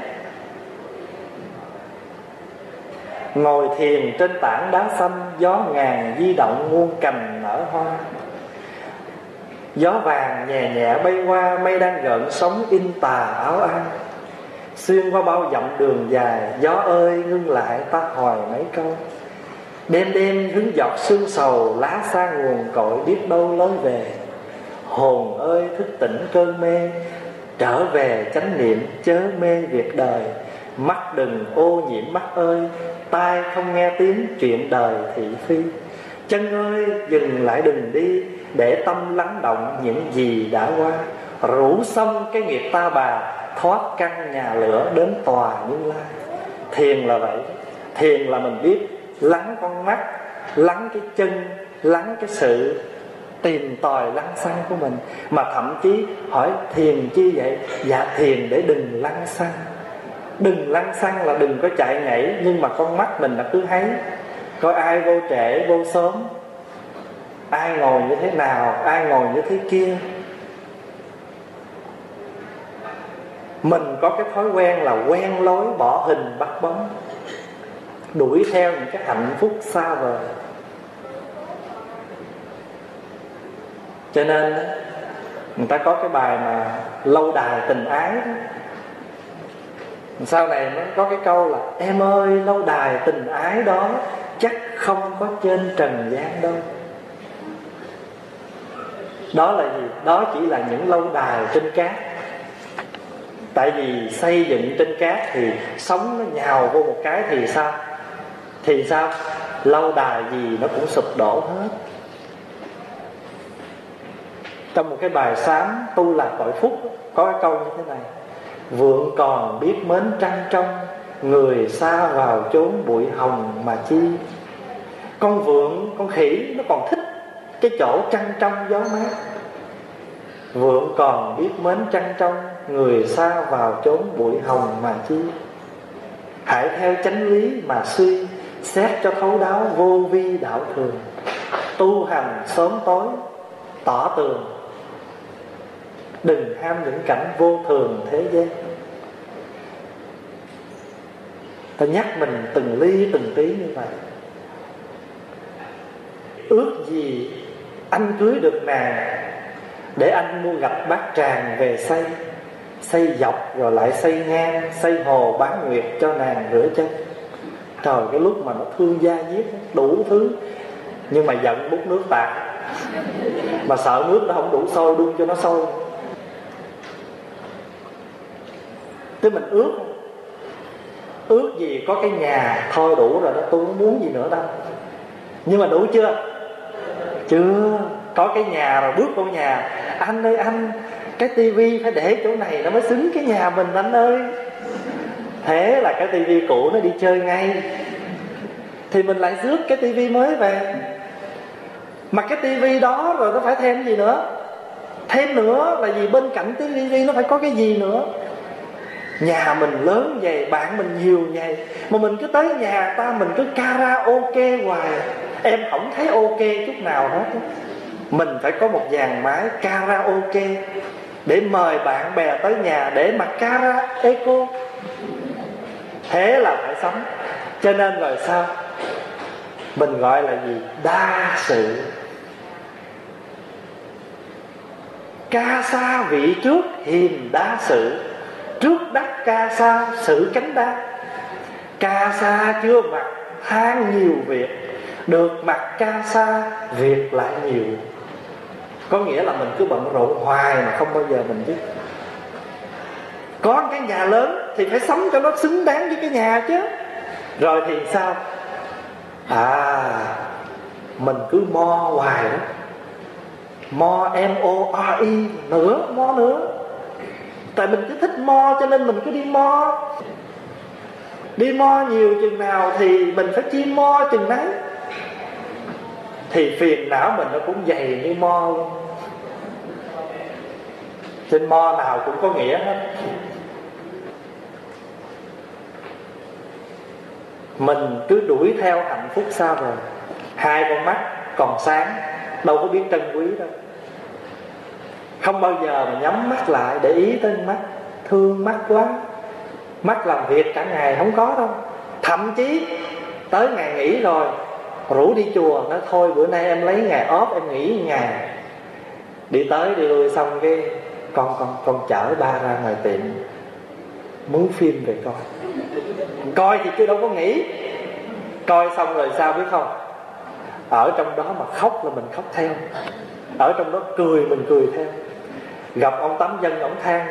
Ngồi thiền trên tảng đá xanh, Gió ngàn di động muôn cành nở hoa. Gió vàng nhẹ nhẹ bay qua, Mây đang gợn sóng in tà áo an Xuyên qua bao dặm đường dài, Gió ơi, ngưng lại, ta hỏi mấy câu. Đêm đêm hứng giọt sương sầu, Lá xa nguồn cội biết đâu lối về. Hồn ơi, thức tỉnh cơn mê, Trở về chánh niệm chớ mê việc đời. Mắt đừng ô nhiễm mắt ơi, Tai không nghe tiếng chuyện đời thị phi. Chân ơi, dừng lại đừng đi, Để tâm lắng động những gì đã qua. Rủ xong cái nghiệp ta bà, Thoát căn nhà lửa đến tòa như lai. Thiền là vậy, Thiền là mình biết, lắng con mắt, Lắng cái chân, Lắng cái sự tìm tòi lăng xăng của mình. Mà thậm chí hỏi thiền chi vậy? Dạ thiền để đừng lăng xăng. Đừng lăng xăng là đừng có chạy nhảy, nhưng mà con mắt mình là cứ thấy. Coi ai vô trễ, vô sớm. Ai ngồi như thế nào, ai ngồi như thế kia. Mình có cái thói quen là quen lối bỏ hình bắt bóng. Đuổi theo những cái hạnh phúc xa vời. Cho nên người ta có cái bài mà lâu đài tình ái đó. Sau này nó có cái câu là, em ơi, lâu đài tình ái đó chắc không có trên trần gian đâu. Đó là gì? Đó chỉ là những lâu đài trên cát. Tại vì xây dựng trên cát thì sống nó nhào vô một cái thì sao? Thì sao? Lâu đài gì nó cũng sụp đổ hết trong một cái bài sám tu là tội phúc có cái câu như thế này. Vượng còn biết mến trăng trong, người xa vào chốn bụi hồng mà chi. Con vượng, con khỉ nó còn thích cái chỗ trăng trong gió mát. Vượng còn biết mến trăng trong, người xa vào chốn bụi hồng mà chi. Hãy theo chánh lý mà suy, xét cho thấu đáo vô vi đạo thường. Tu hành sớm tối, tỏ tường đừng ham những cảnh vô thường thế gian. Ta nhắc mình từng ly, từng tí như vậy. Ước gì anh cưới được nàng để anh mua gặp bát tràng về xây. Xây dọc rồi lại xây ngang, xây hồ bán nguyệt cho nàng rửa chân. Trời, cái lúc mà nó thương gia giết đủ thứ. Nhưng mà giận bút nước tạt mà sợ nước nó không đủ sôi đun cho nó sôi. Thế mình ước. Ước gì có cái nhà thôi đủ rồi đó, tôi không muốn gì nữa đâu. Nhưng mà đủ chưa? Chưa. Có cái nhà rồi, bước vô nhà. Anh ơi, anh, cái tivi phải để chỗ này nó mới xứng cái nhà mình, anh ơi. Thế là cái tivi cũ nó đi chơi ngay. Thì mình lại rước cái tivi mới về. Mà cái tivi đó rồi nó phải thêm gì nữa? Thêm nữa là gì? Bên cạnh tivi nó phải có cái gì nữa? Nhà mình lớn vậy, bạn mình nhiều vậy. Mà mình cứ tới nhà ta, mình cứ karaoke hoài. Em không thấy ok chút nào hết mình phải có một dàn máy karaoke để mời bạn bè tới nhà để mà karaoke. Thế là phải sống. Cho nên rồi sao? Mình gọi là gì? Đa sự. Ca sa vị trước, hiền đa sự trước đắc ca sa sự cánh đa. Ca sa chưa mặc than nhiều việc. Được mặc ca sa, việc lại nhiều. Có nghĩa là mình cứ bận rộn hoài mà không bao giờ mình biết. Có cái nhà lớn thì phải sống cho nó xứng đáng với cái nhà chứ. Rồi thì sao? À mình cứ mo hoài đó. Mo m o r i nữa, mo nữa tại mình cứ thích mo cho nên mình cứ đi mo. Đi mo nhiều chừng nào thì mình phải chi mo chừng nấy thì phiền não mình nó cũng dày như mo. Luôn trên mo nào cũng có nghĩa hết. Mình cứ đuổi theo hạnh phúc sao rồi hai con mắt còn sáng, đâu có biết trân quý đâu không bao giờ mà nhắm mắt lại để ý tới mắt, thương mắt quá mắt làm việc cả ngày không có đâu. Thậm chí tới ngày nghỉ rồi, rủ đi chùa nó thôi, bữa nay em lấy ngày ốp em nghỉ ngày đi tới đi lui xong cái con con con chở ba ra ngoài tiệm muốn phim về coi. Coi thì chứ đâu có nghĩ coi xong rồi sao biết không? Ở trong đó mà khóc là mình khóc theo. Ở trong đó cười mình cười theo gặp ông tắm dân ông than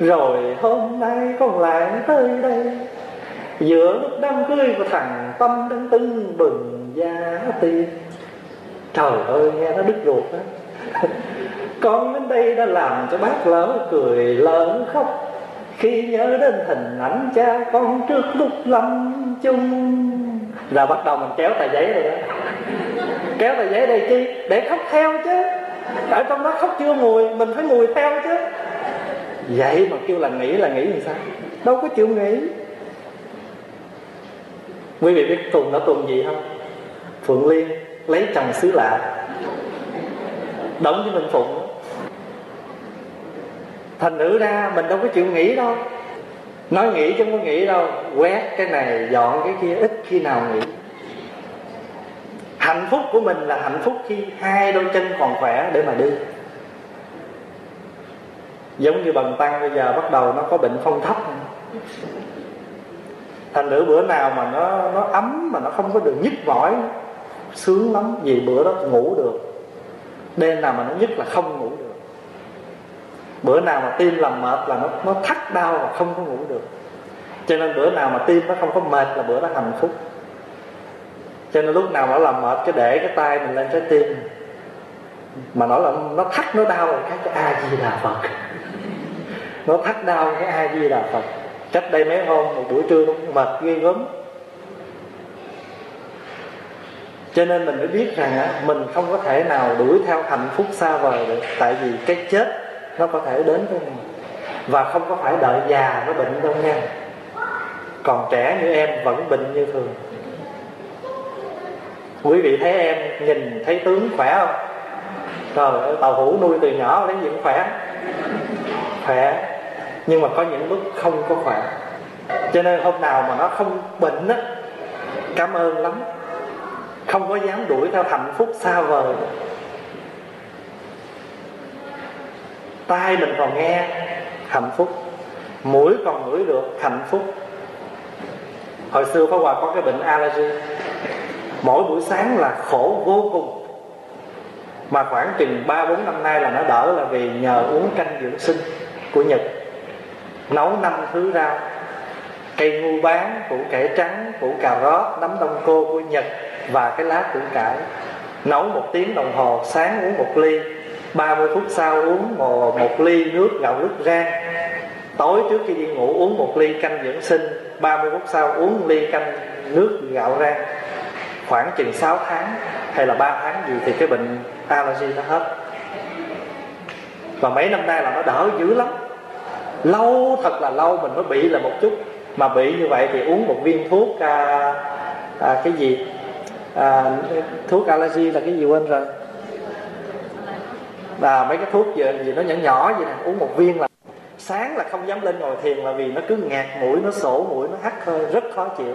rồi hôm nay con lại tới đây. Giữa lúc đám cưới của thằng tâm đang tưng bừng da tiên trời ơi, nghe nó đứt ruột đó con đến đây đã làm cho bác lớn cười lớn khóc. Khi nhớ đến hình ảnh cha con trước lúc lâm chung. Là bắt đầu mình kéo tờ giấy rồi đó. Kéo tờ giấy đây chi? Để khóc theo chứ ở trong đó khóc chưa mùi mình phải mùi theo chứ. Vậy mà kêu là nghĩ là nghĩ làm sao? Đâu có chịu nghĩ. Quý vị biết tuần đó tuần gì không? Phượng liên lấy chồng xứ lạ. Đóng với minh phụng. Thành nữ ra mình đâu có chịu nghĩ đâu. Nói nghĩ chứ không có nghĩ đâu. Quét cái này dọn cái kia ít khi nào nghĩ hạnh phúc của mình là hạnh phúc khi hai đôi chân còn khỏe để mà đi. Giống như bần tăng bây giờ bắt đầu nó có bệnh phong thấp. Thành nữ bữa nào mà nó nó ấm mà nó không có được nhức mỏi, sướng lắm, vì bữa đó ngủ được. Đêm nào mà nó nhức là không ngủ được. Bữa nào mà tim làm mệt là nó nó thắt đau và không có ngủ được. Cho nên bữa nào mà tim nó không có mệt là bữa đó hạnh phúc cho nên lúc nào nó làm mệt cái để cái tay mình lên trái tim. Mà nó là nó thắt nó đau cái cái a di đà phật. Nó thắt đau cái a di đà phật. Cách đây mấy hôm một buổi trưa nó mệt ghê gớm. Cho nên mình mới biết rằng á, mình không có thể nào đuổi theo hạnh phúc xa vời được. Tại vì cái chết nó có thể đến với mình. Và không có phải đợi già nó bệnh đâu nha. Còn trẻ như em vẫn bệnh như thường quý vị thấy em nhìn thấy tướng khỏe không? Trời ơi, tàu hũ nuôi từ nhỏ đến gì cũng khỏe. Khỏe. Nhưng mà có những lúc không có khỏe. Cho nên hôm nào mà nó không bệnh á, cảm ơn lắm. Không có dám đuổi theo hạnh phúc xa vời. Tai mình còn nghe hạnh phúc. Mũi còn ngửi được hạnh phúc. Hồi xưa có Hòa có cái bệnh allergy mỗi buổi sáng là khổ vô cùng. Mà khoảng chừng ba bốn năm nay là nó đỡ là vì nhờ uống canh dưỡng sinh của Nhật. Nấu năm thứ rau. Cây ngu bán củ cải trắng củ cà rốt nấm đông cô của Nhật và cái lá củ cải. Nấu một tiếng đồng hồ sáng uống một ly. 30 phút sau uống một, một ly nước gạo nước rang. Tối trước khi đi ngủ uống một ly canh dưỡng sinh 30 phút sau uống ly canh nước gạo rang khoảng chừng 6 tháng hay là 3 tháng gì thì cái bệnh allergy nó hết. Và mấy năm nay là nó đỡ dữ lắm. Lâu thật là lâu mình mới bị là một chút. Mà bị như vậy thì uống một viên thuốc à, à, cái gì? À, thuốc allergy là cái gì quên rồi? Là mấy cái thuốc gì, gì nó nhỏ nhỏ vậy nè uống một viên là sáng là không dám lên ngồi thiền là vì nó cứ ngạt mũi nó sổ mũi nó hắt hơi rất khó chịu.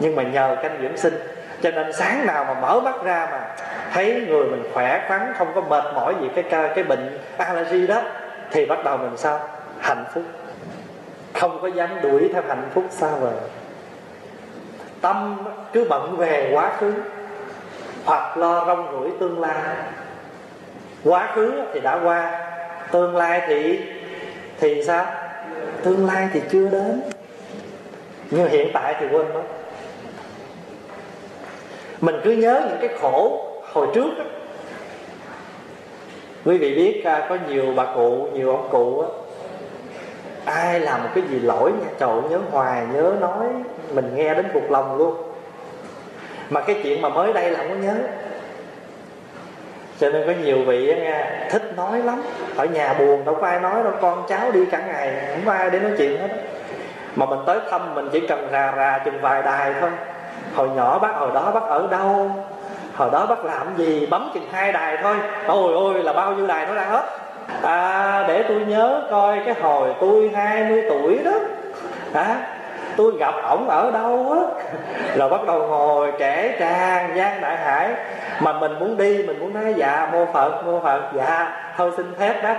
Nhưng mà nhờ canh dưỡng sinh cho nên sáng nào mà mở mắt ra mà thấy người mình khỏe khoắn, không có mệt mỏi gì cái cái bệnh allergy đó, thì bắt đầu mình sao? Hạnh phúc. Không có dám đuổi theo hạnh phúc xa vời. Tâm cứ bận về quá khứ, hoặc lo rong rủi tương lai. Quá khứ thì đã qua, tương lai thì thì sao? Tương lai thì chưa đến. Nhưng hiện tại thì quên mất mình cứ nhớ những cái khổ hồi trước đó. quý vị biết à, có nhiều bà cụ, nhiều ông cụ á, ai làm một cái gì lỗi nha, trời nhớ hoài, nhớ nói, mình nghe đến cuộc lòng luôn. Mà cái chuyện mà mới đây là không có nhớ. Cho nên có nhiều vị nghe, thích nói lắm. Ở nhà buồn, đâu có ai nói đâu, con cháu đi cả ngày, không có ai để nói chuyện hết mà mình tới thăm, mình chỉ cần rà rà chừng vài đài thôi hồi nhỏ bác hồi đó bác ở đâu? Hồi đó bác làm gì? Bấm chừng hai đài thôi. Ôi ôi là bao nhiêu đài nó ra hết? À để tôi nhớ coi cái hồi tôi 20 tuổi đó. À, tôi gặp ổng ở đâu á? Rồi bắt đầu ngồi kể tràng gian đại hải. Mà mình muốn đi mình muốn nói dạ mô phật mô phật. Dạ thôi xin phép đó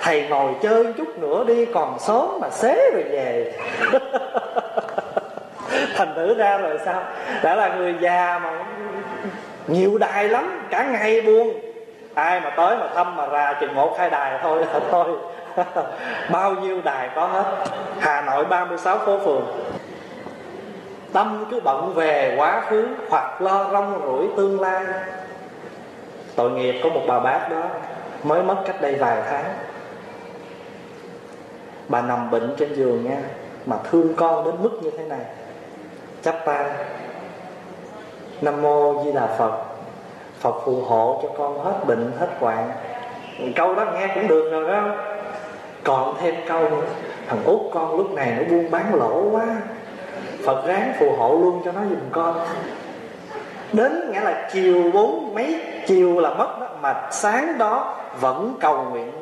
thầy ngồi chơi chút nữa đi còn sớm mà xế rồi về. thành thử ra rồi sao? Đã là người già mà nhiều đài lắm, cả ngày buồn. Ai mà tới mà thăm mà ra chừng một, hai đài thôi là thôi. Bao nhiêu đài có hết? Hà nội 36 phố phường. Tâm cứ bận về quá khứ hoặc lo rong rủi tương lai. Tội nghiệp có một bà bác đó mới mất cách đây vài tháng. Bà nằm bệnh trên giường nha, mà thương con đến mức như thế này chắp tay. Nam mô di đà phật. Phật phù hộ cho con hết bệnh, hết hoạn. Câu đó nghe cũng được rồi đó còn thêm câu nữa. Thằng út con lúc này nó buôn bán lỗ quá. Phật ráng phù hộ luôn cho nó giùm con. Đến nghĩa là chiều bốn mấy, chiều là mất đó, mà sáng đó vẫn cầu nguyện.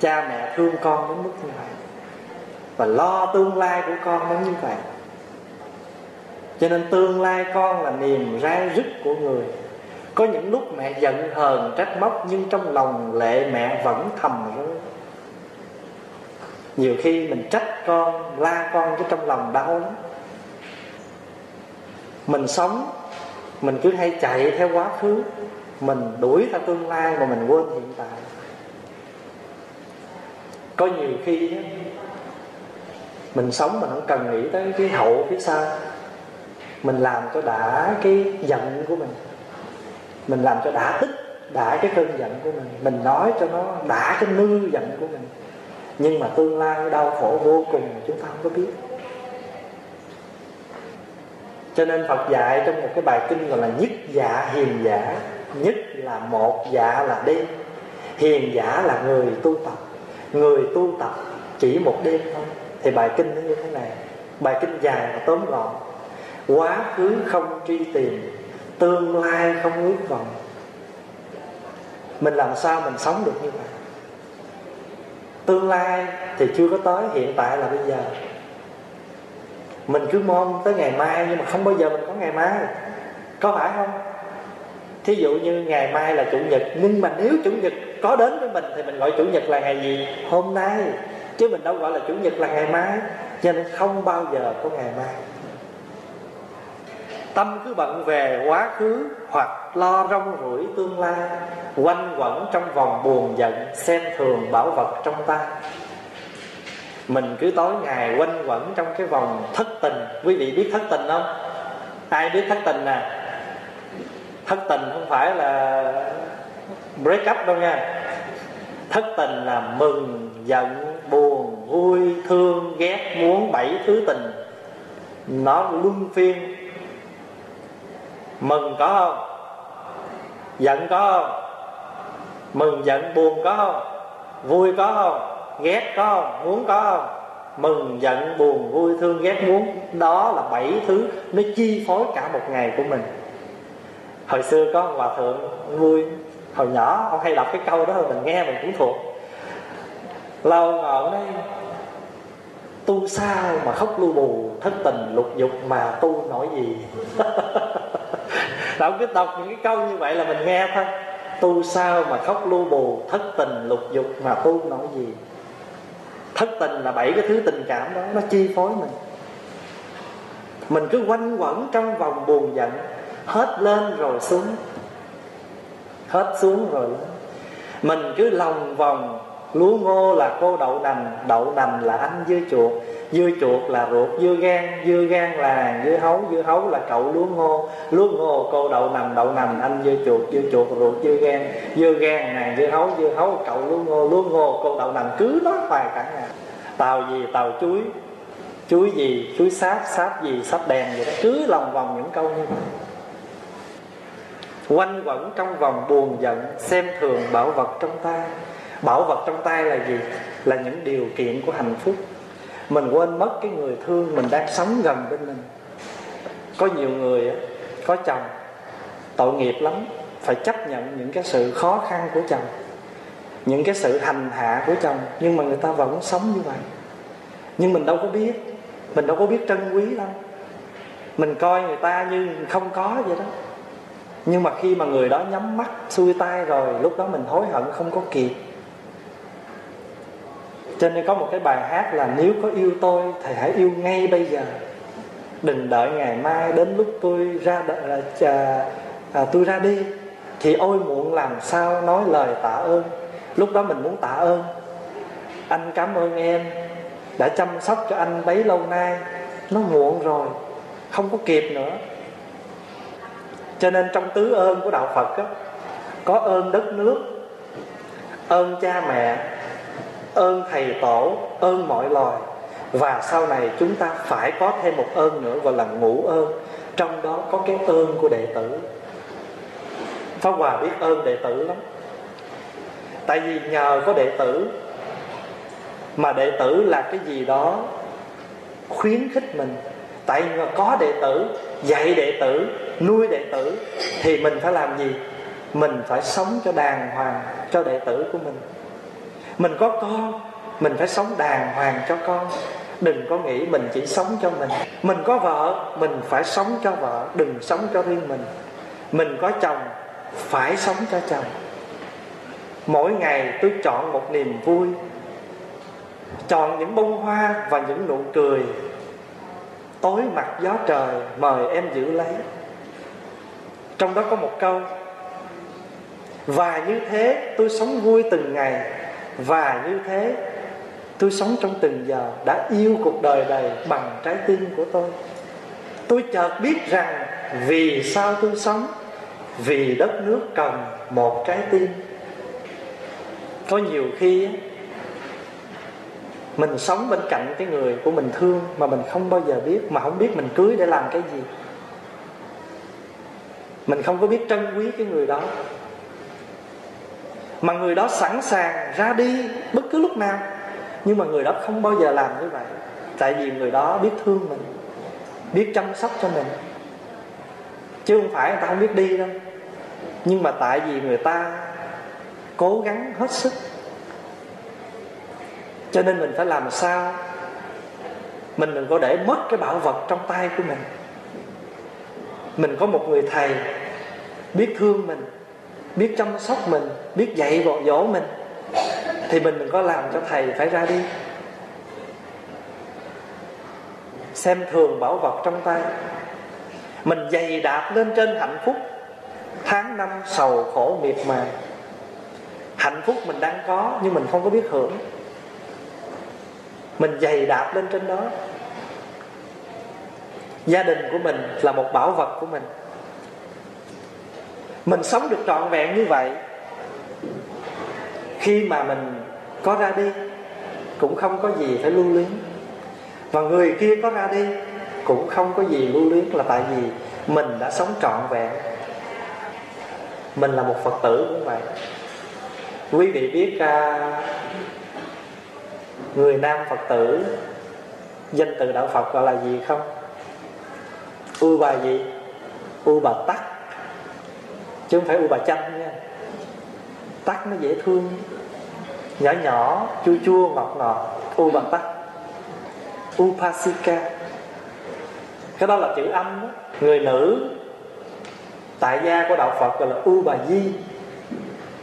Cha mẹ thương con đến mức như vậy. Và lo tương lai của con đến như vậy cho nên tương lai con là niềm rai rứt của người. Có những lúc mẹ giận hờn trách móc, nhưng trong lòng lệ mẹ vẫn thầm rơi nhiều khi mình trách con, la con chứ trong lòng đau lắm. Mình sống, mình cứ hay chạy theo quá khứ. Mình đuổi theo tương lai mà mình quên hiện tại. Có nhiều khi mình sống mà không cần nghĩ tới cái hậu phía sau mình làm cho đã cái giận của mình. Mình làm cho đã tức, đã cái cơn giận của mình. Mình nói cho nó đã cái nư giận của mình. Nhưng mà tương lai đau khổ vô cùng chúng ta không có biết. Cho nên Phật dạy trong một cái bài kinh gọi là nhất dạ hiền giả. Nhất là một dạ là đêm. Hiền giả là người tu tập. Người tu tập chỉ một đêm thôi. Thì bài kinh nó như thế này. Bài kinh dài và tóm gọn quá khứ không truy tìm, tương lai không ước vọng. Mình làm sao mình sống được như vậy? Tương lai thì chưa có tới, hiện tại là bây giờ. Mình cứ mong tới ngày mai nhưng mà không bao giờ mình có ngày mai. Có phải không? Thí dụ như ngày mai là chủ nhật, nhưng mà nếu chủ nhật có đến với mình thì mình gọi chủ nhật là ngày gì? Hôm nay. Chứ mình đâu gọi là chủ nhật là ngày mai. Cho nên không bao giờ có ngày mai tâm cứ bận về quá khứ hoặc lo rong rủi tương lai, quanh quẩn trong vòng buồn giận, xem thường bảo vật trong tay. Mình cứ tối ngày quanh quẩn trong cái vòng thất tình. Quý vị biết thất tình không? Ai biết thất tình nè? Thất tình không phải là break up đâu nha. Thất tình là mừng, giận, buồn, vui, thương, ghét, muốn bảy thứ tình. Nó luân phiên mừng có không? Giận có không? Mừng giận buồn có không? Vui có không? Ghét có không? Muốn có không? Mừng giận buồn vui thương ghét muốn. Đó là bảy thứ nó chi phối cả một ngày của mình. Hồi xưa có ông hòa thượng vui. Hồi nhỏ, ông hay đọc cái câu đó, mình nghe mình cũng thuộc. Lâu ngọn đấy tu sao mà khóc lưu bù, thất tình lục dục mà tu nổi gì? Đạo cứ đọc những cái câu như vậy là mình nghe thôi. Tu sao mà khóc lu bù, Thất tình lục dục mà tu nổi gì? Thất tình là bảy cái thứ tình cảm đó, Nó chi phối mình. Mình cứ quanh quẩn trong vòng buồn giận, Hết lên rồi xuống. Hết xuống rồi lên Mình cứ lòng vòng, Lúa ngô là cô đậu nành Đậu nành là anh dưa chuột dưa chuột là ruột, dưa gan dưa gan là dưa hấu dưa hấu là cậu lúa ngô lúa ngô cô đậu nằm đậu nằm anh dưa chuột dưa chuột ruột, dưa gan. Dưa gan, nàng, dưa hấu dưa hấu, cậu lúa ngô lúa ngô cô đậu nằm cứ nói hoài cả ngày tàu gì, tàu chuối chuối gì, chuối sáp sáp gì, sáp đèn vậy đó, cứ lòng vòng những câu như vậy. Quanh quẩn trong vòng buồn giận, xem thường bảo vật trong tay. Bảo vật trong tay là gì? Là những điều kiện của hạnh phúc mình quên mất cái người thương mình đang sống gần bên mình. Có nhiều người có chồng, tội nghiệp lắm, phải chấp nhận những cái sự khó khăn của chồng, những cái sự hành hạ của chồng, nhưng mà người ta vẫn sống như vậy. Nhưng mình đâu có biết, mình đâu có biết trân quý đâu. Mình coi người ta như không có vậy đó. Nhưng mà khi mà người đó nhắm mắt, xuôi tay rồi, lúc đó mình hối hận không có kịp cho nên có một cái bài hát là nếu có yêu tôi thì hãy yêu ngay bây giờ. Đừng đợi ngày mai đến lúc tôi ra đợi, à, à, tôi ra đi. Thì ôi muộn làm sao nói lời tạ ơn? Lúc đó mình muốn tạ ơn. Anh cảm ơn em đã chăm sóc cho anh bấy lâu nay. Nó muộn rồi không có kịp nữa. Cho nên trong tứ ơn của đạo phật đó, có ơn đất nước ơn cha mẹ ơn thầy tổ, ơn mọi loài. Và sau này chúng ta phải có thêm một ơn nữa gọi là ngũ ơn. Trong đó có cái ơn của đệ tử. Pháp Hòa biết ơn đệ tử lắm. Tại vì nhờ có đệ tử Mà đệ tử là cái gì đó Khuyến khích mình. Tại vì có đệ tử, Dạy đệ tử, Nuôi đệ tử, Thì mình phải làm gì? Mình phải sống cho đàng hoàng Cho đệ tử của mình mình có con, mình phải sống đàng hoàng cho con. Đừng có nghĩ mình chỉ sống cho mình. Mình có vợ, mình phải sống cho vợ. Đừng sống cho riêng mình. Mình có chồng, phải sống cho chồng. Mỗi ngày tôi chọn một niềm vui, chọn những bông hoa và những nụ cười. Tối mặt gió trời, mời em giữ lấy. Trong đó có một câu, và như thế tôi sống vui từng ngày và như thế, tôi sống trong từng giờ đã yêu cuộc đời này bằng trái tim của tôi. Tôi chợt biết rằng vì sao tôi sống, vì đất nước cần một trái tim. Có nhiều khi mình sống bên cạnh cái người của mình thương mà mình không bao giờ biết, mà không biết mình cưới để làm cái gì. Mình không có biết trân quý cái người đó mà người đó sẵn sàng ra đi bất cứ lúc nào. Nhưng mà người đó không bao giờ làm như vậy. Tại vì người đó biết thương mình, biết chăm sóc cho mình. Chứ không phải người ta không biết đi đâu. Nhưng mà tại vì người ta cố gắng hết sức. Cho nên mình phải làm sao? Mình đừng có để mất cái bảo vật trong tay của mình. Mình có một người thầy biết thương mình biết chăm sóc mình, biết dạy dỗ dỗ mình, thì mình đừng có làm cho thầy phải ra đi. Xem thường bảo vật trong tay. Mình dày đạp lên trên hạnh phúc. Tháng năm sầu khổ miệt mài. Hạnh phúc mình đang có, nhưng mình không có biết hưởng. Mình dày đạp lên trên đó. Gia đình của mình là một bảo vật của mình mình sống được trọn vẹn như vậy. Khi mà mình có ra đi cũng không có gì phải lưu luyến. Và người kia có ra đi cũng không có gì lưu luyến là tại vì mình đã sống trọn vẹn. Mình là một phật tử cũng vậy. Quý vị biết uh, người nam phật tử danh từ đạo phật gọi là gì không? U bà gì u bà tắc chứ không phải u bà chanh nha. Tắc nó dễ thương. Nhỏ nhỏ, chua chua, ngọt ngọt. U bà tắc. Upasika cái đó là chữ âm đó. người nữ, tại gia của đạo phật gọi là u bà di.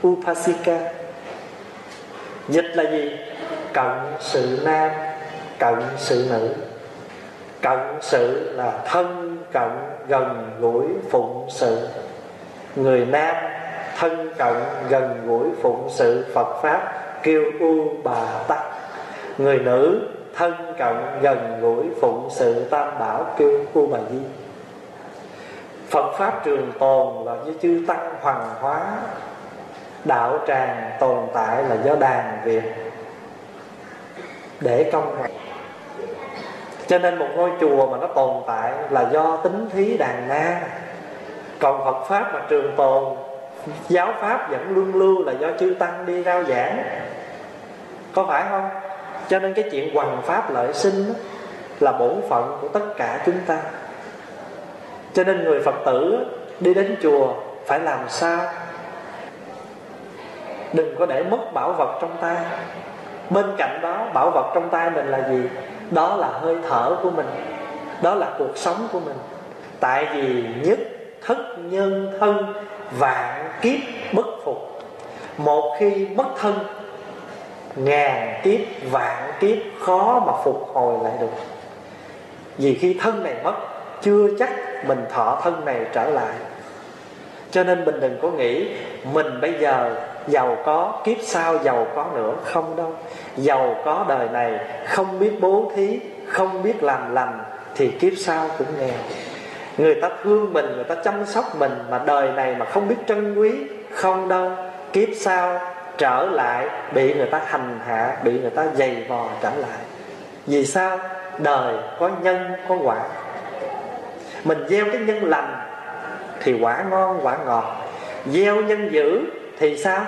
Upasika dịch là gì? Cận sự nam cận sự nữ. Cận sự là thân cận gần, gũi, phụng sự người nam thân cận gần gũi phụng sự phật pháp, kêu u bà tắc. Người nữ thân cận gần gũi phụng sự tam bảo, kêu u bà di. Phật pháp trường tồn là do chư tăng hoàng hóa. Đạo tràng tồn tại là do đàn việt. Để công hoàng cho nên một ngôi chùa mà nó tồn tại là do tính thí đàn na còn phật pháp mà trường tồn, giáo pháp vẫn luân lưu là do chư tăng đi rao giảng. Có phải không? Cho nên cái chuyện hoằng pháp lợi sinh là bổn phận của tất cả chúng ta. Cho nên người phật tử đi đến chùa phải làm sao? Đừng có để mất bảo vật trong tay. Bên cạnh đó, bảo vật trong tay mình là gì? Đó là hơi thở của mình, đó là cuộc sống của mình. Tại vì nhất thất nhân thân, vạn kiếp bất phục. Một khi mất thân, ngàn kiếp, vạn kiếp khó mà phục hồi lại được. Vì khi thân này mất, chưa chắc mình thọ thân này trở lại. Cho nên mình đừng có nghĩ mình bây giờ giàu có kiếp sau giàu có nữa. Không đâu. Giàu có đời này không biết bố thí, không biết làm lành thì kiếp sau cũng nghèo người ta thương mình, người ta chăm sóc mình mà đời này mà không biết trân quý, không đâu. Kiếp sau trở lại, bị người ta hành hạ, bị người ta dày vò trở lại. Vì sao? Đời có nhân, có quả. Mình gieo cái nhân lành thì quả ngon, quả ngọt. Gieo nhân dữ thì sao?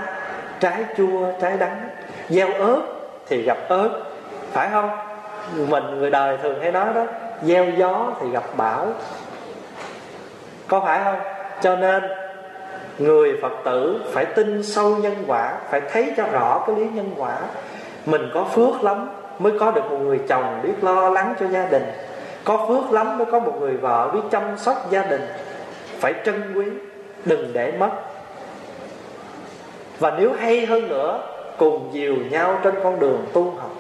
Trái chua, trái đắng. Gieo ớt thì gặp ớt, phải không? Mình, người đời thường hay nói đó, gieo gió thì gặp bão có phải không? Cho nên, người phật tử phải tin sâu nhân quả, phải thấy cho rõ cái lý nhân quả. Mình có phước lắm mới có được một người chồng biết lo lắng cho gia đình. Có phước lắm mới có một người vợ biết chăm sóc gia đình. Phải trân quý, đừng để mất. Và nếu hay hơn nữa, cùng dìu nhau trên con đường tu học,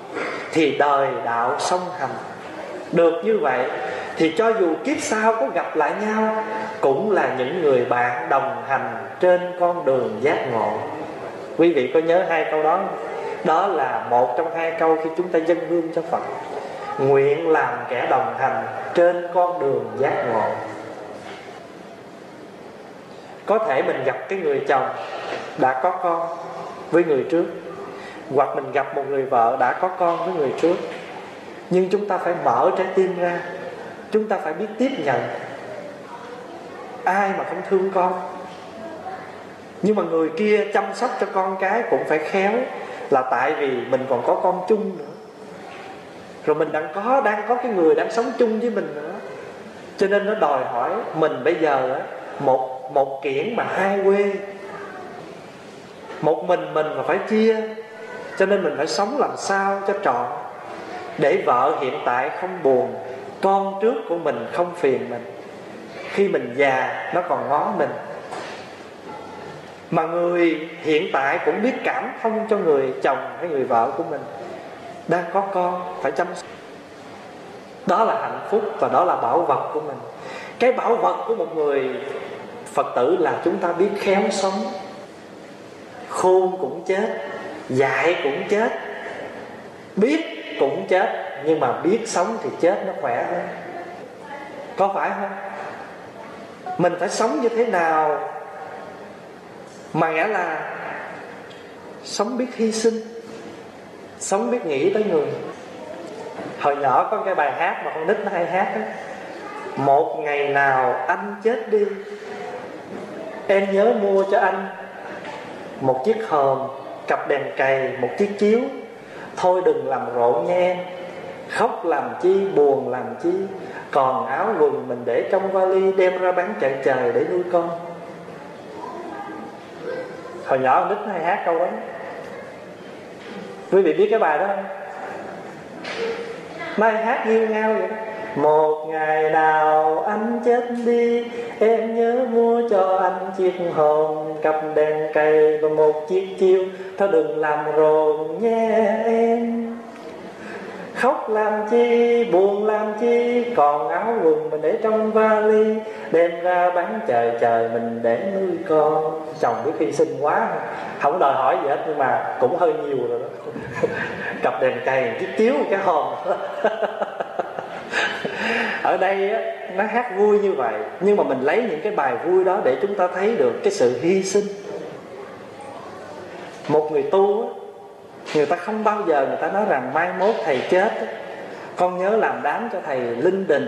thì đời đạo song hành. Được như vậy thì cho dù kiếp sau có gặp lại nhau, cũng là những người bạn đồng hành trên con đường giác ngộ. Quý vị có nhớ hai câu đó đó là một trong hai câu khi chúng ta dân hương cho phật. Nguyện làm kẻ đồng hành trên con đường giác ngộ. Có thể mình gặp cái người chồng đã có con với người trước, hoặc mình gặp một người vợ đã có con với người trước. Nhưng chúng ta phải mở trái tim ra chúng ta phải biết tiếp nhận ai mà không thương con. Nhưng mà người kia chăm sóc cho con cái cũng phải khéo là tại vì mình còn có con chung nữa. Rồi mình đang có đang có cái người đang sống chung với mình nữa. Cho nên nó đòi hỏi mình bây giờ một một kiển mà hai quê. Một mình mình mà phải chia, cho nên mình phải sống làm sao cho trọn. Để vợ hiện tại không buồn con trước của mình không phiền mình. Khi mình già, nó còn ngó mình. Mà người hiện tại cũng biết cảm thông cho người chồng hay người vợ của mình. Đang có con, phải chăm sóc. Đó là hạnh phúc và đó là bảo vật của mình. Cái bảo vật của một người phật tử là chúng ta biết khéo sống. Khôn cũng chết dạy cũng chết, biết cũng chết nhưng mà biết sống thì chết nó khỏe hơn có phải không? Mình phải sống như thế nào mà nghĩa là sống biết hy sinh, sống biết nghĩ tới người? Hồi nhỏ có cái bài hát mà con nít nó hay hát đó. một ngày nào anh chết đi, em nhớ mua cho anh một chiếc hòm, cặp đèn cày, một chiếc chiếu. Thôi đừng làm rộn nha em khóc làm chi, buồn làm chi, còn áo quần mình để trong vali đem ra bán chợ trời để nuôi con. Hồi nhỏ nít hay hát câu đó quý vị biết cái bài đó không? Mai hát nghiêu ngao vậy một ngày nào anh chết đi, Em nhớ mua cho anh chiếc hồn, Cặp đèn cây và một chiếc chiêu. Thôi đừng làm rộn nhé em. Khóc làm chi, buồn làm chi Còn áo quần mình để trong vali Đem ra bán trời trời mình để nuôi con. Chồng biết hy sinh quá Không đòi hỏi gì hết nhưng mà cũng hơi nhiều rồi đó. Cặp đèn cày chiếc chiếu, cái hồn ở đây á, nó hát vui như vậy nhưng mà mình lấy những cái bài vui đó để chúng ta thấy được cái sự hy sinh. Một người tu á, người ta không bao giờ người ta nói rằng mai mốt thầy chết. Con nhớ làm đám cho thầy linh đình,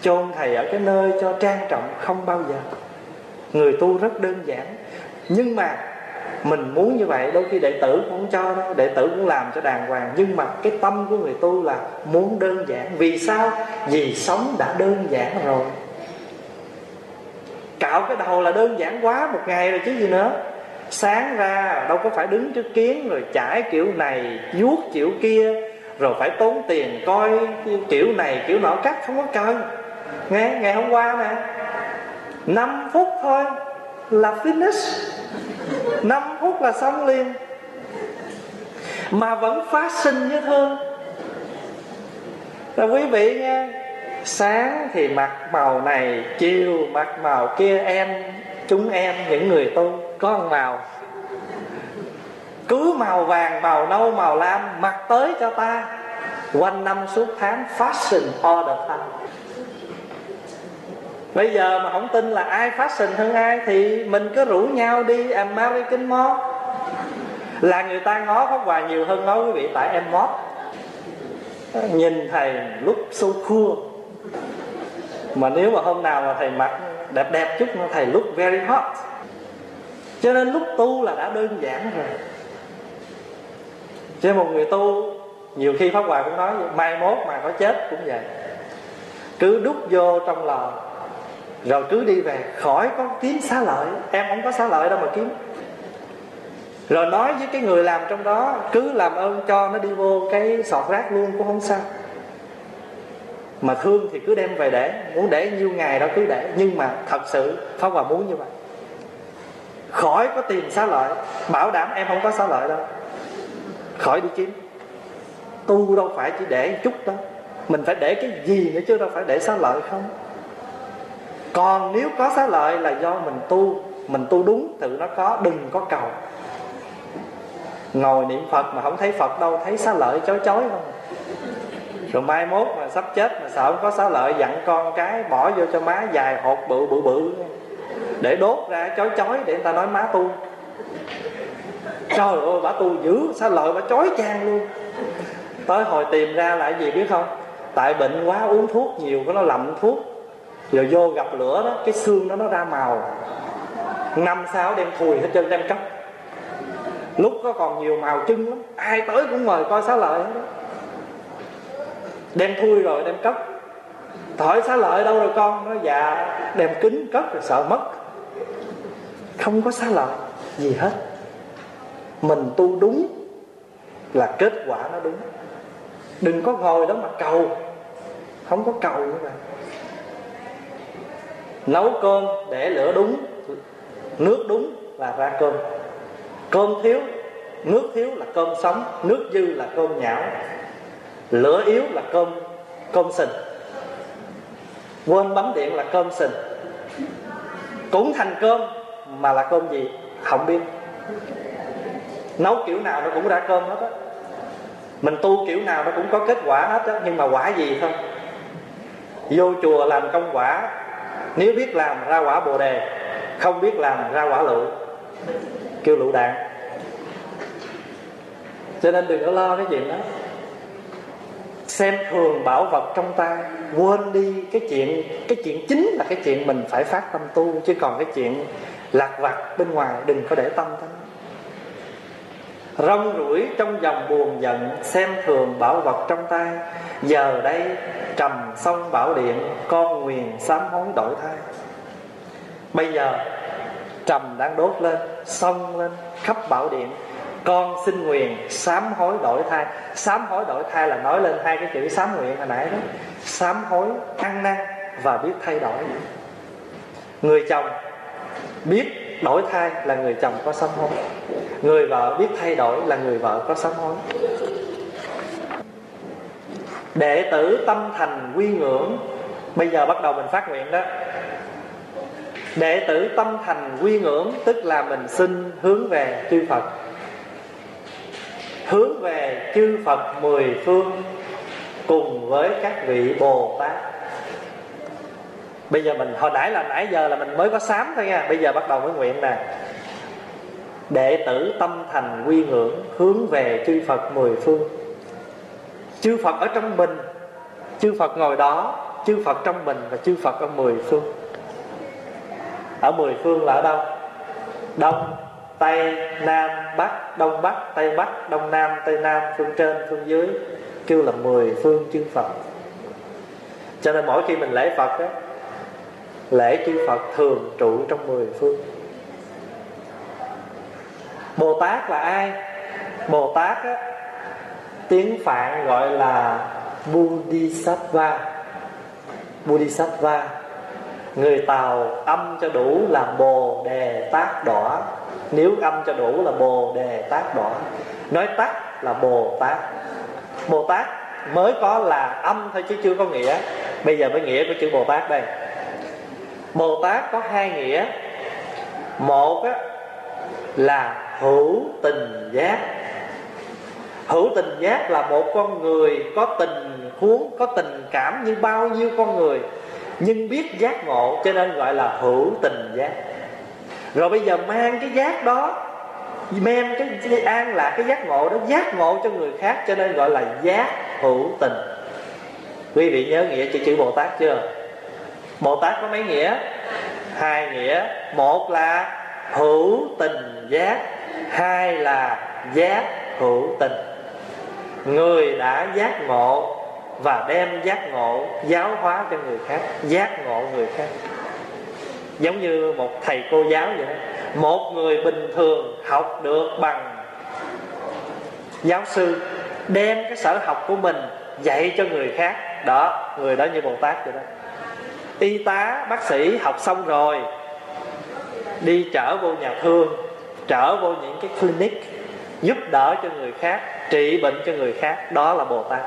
chôn thầy ở cái nơi cho trang trọng, không bao giờ. Người tu rất đơn giản. Nhưng mà mình muốn như vậy, đôi khi đệ tử cũng không cho đó, đệ tử cũng làm cho đàng hoàng. Nhưng mà cái tâm của người tu là muốn đơn giản. Vì sao? Vì sống đã đơn giản rồi. Cạo cái đầu là đơn giản quá, một ngày rồi chứ gì nữa sáng ra đâu có phải đứng trước kiến rồi chải kiểu này, vuốt kiểu kia, rồi phải tốn tiền coi kiểu này, kiểu nọ cắt không có cần. Nghe ngày hôm qua nè 5 phút thôi là finish. 5 phút là xong liền. Mà vẫn phát sinh như thương là quý vị nha sáng thì mặc màu này, chiều mặc màu kia, em chúng em, những người tu, có một màu cứ màu vàng, màu nâu, màu lam, mặc tới cho ta. Quanh năm suốt tháng, fashion all the time. Bây giờ mà không tin là ai fashion hơn ai thì mình cứ rủ nhau đi American Mall. Là người ta ngó pháp hòa nhiều hơn ngó quý vị, tại em mót. Nhìn thầy lúc so cool mà nếu mà hôm nào mà thầy mặc đẹp đẹp chút, nó thầy lúc very hot. Cho nên lúc tu là đã đơn giản rồi. Cho một người tu, nhiều khi pháp hòa cũng nói mai mốt mà có chết cũng vậy. Cứ đút vô trong lò, rồi cứ đi về, khỏi có kiếm xá lợi. Em không có xá lợi đâu mà kiếm. Rồi nói với cái người làm trong đó, cứ làm ơn cho nó đi vô cái sọt rác luôn cũng không sao mà thương thì cứ đem về để. Muốn để nhiêu ngày đó cứ để. Nhưng mà thật sự pháp hòa muốn như vậy. Khỏi có tiền xá lợi. Bảo đảm em không có xá lợi đâu. Khỏi đi kiếm. Tu đâu phải chỉ để chút đó. Mình phải để cái gì nữa chứ đâu phải để xá lợi không? Còn nếu có xá lợi là do mình tu. Mình tu đúng tự nó có. Đừng có cầu. Ngồi niệm phật mà không thấy phật đâu. Thấy xá lợi chói chói không? Rồi mai mốt mà sắp chết mà sợ không có xá lợi, dặn con cái bỏ vô cho má dài hột bự bự bự. Để đốt ra chói chói để người ta nói má tu. Trời ơi, bà tu dữ, xá lợi bà chói chang luôn. Tới hồi tìm ra là gì biết không? Tại bệnh quá uống thuốc nhiều có nó lậm thuốc. Rồi vô gặp lửa đó, cái xương đó nó ra màu. Năm sáu đem thùi hết trơn đem cốc. Lúc có còn nhiều màu trưng lắm. Ai tới cũng mời coi xá lợi hết đó đem thui rồi, đem cất hỏi xá lợi đâu rồi con? Nó dạ đem kính cất rồi sợ mất. Không có xá lợi gì hết. Mình tu đúng là kết quả nó đúng. Đừng có ngồi đó mà cầu. Không có cầu nữa mà. Nấu cơm để lửa đúng. Nước đúng là ra cơm. Cơm thiếu, nước thiếu là cơm sống, nước dư là cơm nhão lửa yếu là cơm cơm sình. Quên bấm điện là cơm sình. Cũng thành cơm mà là cơm gì? Không biết nấu kiểu nào nó cũng ra cơm hết á. Mình tu kiểu nào nó cũng có kết quả hết á, nhưng mà quả gì thôi vô chùa làm công quả. Nếu biết làm, ra quả bồ đề. Không biết làm, ra quả lựu. Kêu lựu đạn. Cho nên đừng có lo cái chuyện đó xem thường bảo vật trong tay, quên đi cái chuyện cái chuyện chính là cái chuyện mình phải phát tâm tu, chứ còn cái chuyện lạc vặt bên ngoài đừng có để tâm tới rong rủi trong dòng buồn giận, xem thường bảo vật trong tay. Giờ đây trầm sông bảo điện, con nguyền sám hối đổi thay. Bây giờ trầm đang đốt lên sông lên khắp bảo điện con xin nguyện, sám hối đổi thai. Sám hối đổi thai là nói lên hai cái chữ sám nguyện hồi nãy đó. Sám hối ăn năn và biết thay đổi. Người chồng biết đổi thai là người chồng có sám hối. Người vợ biết thay đổi là người vợ có sám hối. Đệ tử tâm thành quy ngưỡng. Bây giờ bắt đầu mình phát nguyện đó. Đệ tử tâm thành quy ngưỡng tức là mình xin hướng về chư phật hướng về chư phật mười phương cùng với các vị bồ tát. Bây giờ mình, hồi nãy là nãy giờ là mình mới có sám thôi nha. Bây giờ bắt đầu mới nguyện nè. Đệ tử tâm thành quy ngưỡng hướng về chư phật mười phương. Chư phật ở trong mình, chư phật ngồi đó, chư phật trong mình và chư phật ở mười phương. Ở mười phương là ở đâu? Đông tây nam bắc đông bắc tây bắc đông nam tây nam phương trên phương dưới kêu là mười phương chư phật. Cho nên mỗi khi mình lễ phật á lễ chư phật thường trụ trong mười phương. Bồ tát là ai? Bồ tát á, tiếng phạn gọi là bodhisattva. Bodhisattva người tàu âm cho đủ là bồ đề tát đỏ nếu âm cho đủ là bồ đề tát đỏ nói tắt là bồ tát. Bồ tát mới có là âm thôi chứ chưa có nghĩa. Bây giờ mới nghĩa của chữ bồ tát đây. Bồ tát có hai nghĩa. Một á, là hữu tình giác. Hữu tình giác là một con người có tình huống có tình cảm như bao nhiêu con người. Nhưng biết giác ngộ cho nên gọi là hữu tình giác rồi bây giờ mang cái giác đó đem cái, cái an là cái giác ngộ đó giác ngộ cho người khác cho nên gọi là giác hữu tình. Quý vị nhớ nghĩa chữ chữ bồ tát chưa? Bồ tát có mấy nghĩa? Hai nghĩa. Một là hữu tình giác hai là giác hữu tình. Người đã giác ngộ và đem giác ngộ giáo hóa cho người khác giác ngộ người khác giống như một thầy cô giáo vậy đó. Một người bình thường học được bằng giáo sư, đem cái sở học của mình dạy cho người khác. Đó, người đó như bồ tát vậy đó. Y tá, bác sĩ học xong rồi, đi trở vô nhà thương, trở vô những cái clinic, giúp đỡ cho người khác, trị bệnh cho người khác. Đó là bồ tát.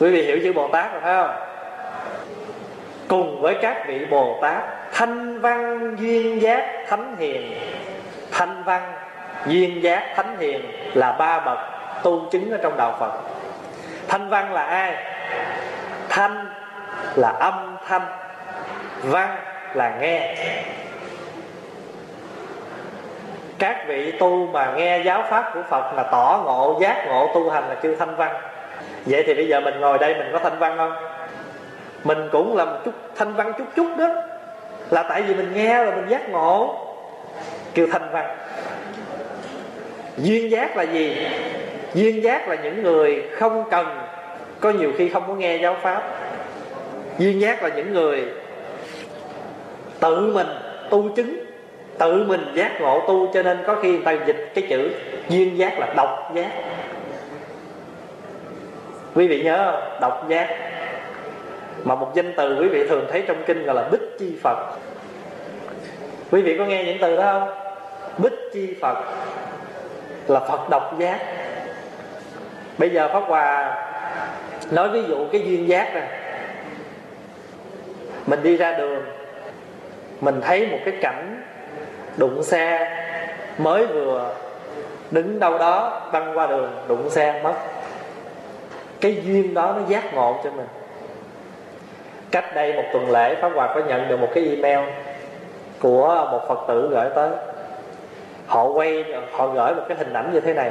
Quý vị hiểu chữ bồ tát rồi phải không? Cùng với các vị bồ tát, thanh văn duyên giác thánh hiền. Thanh văn duyên giác thánh hiền là ba bậc tu chứng ở trong đạo phật. Thanh văn là ai? Thanh là âm thanh, văn là nghe. Các vị tu mà nghe giáo pháp của phật là tỏ ngộ, giác ngộ tu hành là kêu thanh văn. Vậy thì bây giờ mình ngồi đây mình có thanh văn không? Mình cũng làm một chút, thanh văn chút chút đó. Là tại vì mình nghe rồi mình giác ngộ. Kêu thanh văn. Duyên giác là gì? Duyên giác là những người không cần, có nhiều khi không có nghe giáo pháp. Duyên giác là những người tự mình tu chứng, tự mình giác ngộ tu, cho nên có khi người ta dịch cái chữ duyên giác là độc giác. Quý vị nhớ không? Độc giác mà một danh từ quý vị thường thấy trong kinh gọi là bích chi phật. Quý vị có nghe những từ đó không? Bích chi phật là phật độc giác. Bây giờ pháp hòa nói ví dụ cái duyên giác này mình đi ra đường, mình thấy một cái cảnh đụng xe mới vừa đứng đâu đó, băng qua đường, đụng xe mất. Cái duyên đó nó giác ngộ cho mình cách đây một tuần lễ, pháp hòa có nhận được một cái email của một phật tử gửi tới. Họ quay, họ gửi một cái hình ảnh như thế này.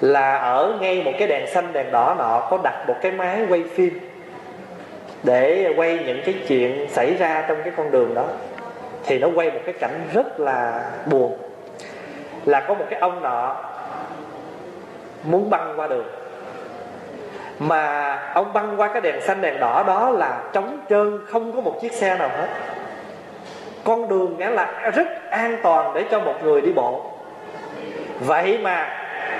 Là ở ngay một cái đèn xanh, đèn đỏ nọ, có đặt một cái máy quay phim để quay những cái chuyện xảy ra trong cái con đường đó. Thì nó quay một cái cảnh rất là buồn. Là có một cái ông nọ muốn băng qua đường mà ông băng qua cái đèn xanh đèn đỏ đó là trống trơn, không có một chiếc xe nào hết. Con đường nghĩa là rất an toàn để cho một người đi bộ. Vậy mà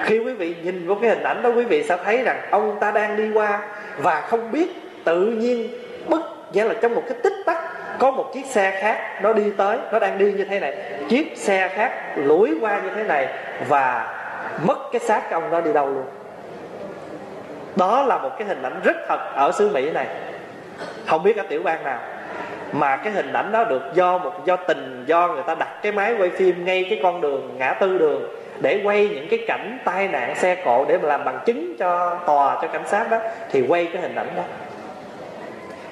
khi quý vị nhìn vào cái hình ảnh đó, quý vị sẽ thấy rằng ông ta đang đi qua và không biết tự nhiên bất nghĩa là trong một cái tích tắc có một chiếc xe khác nó đi tới, nó đang đi như thế này. Chiếc xe khác lủi qua như thế này và mất cái xác ông đó đi đâu luôn đó là một cái hình ảnh rất thật ở xứ mỹ này. Không biết ở tiểu bang nào. Mà cái hình ảnh đó được do một do tình, do người ta đặt cái máy quay phim ngay cái con đường, ngã tư đường, để quay những cái cảnh tai nạn xe cộ để mà làm bằng chứng cho tòa, cho cảnh sát đó, thì quay cái hình ảnh đó.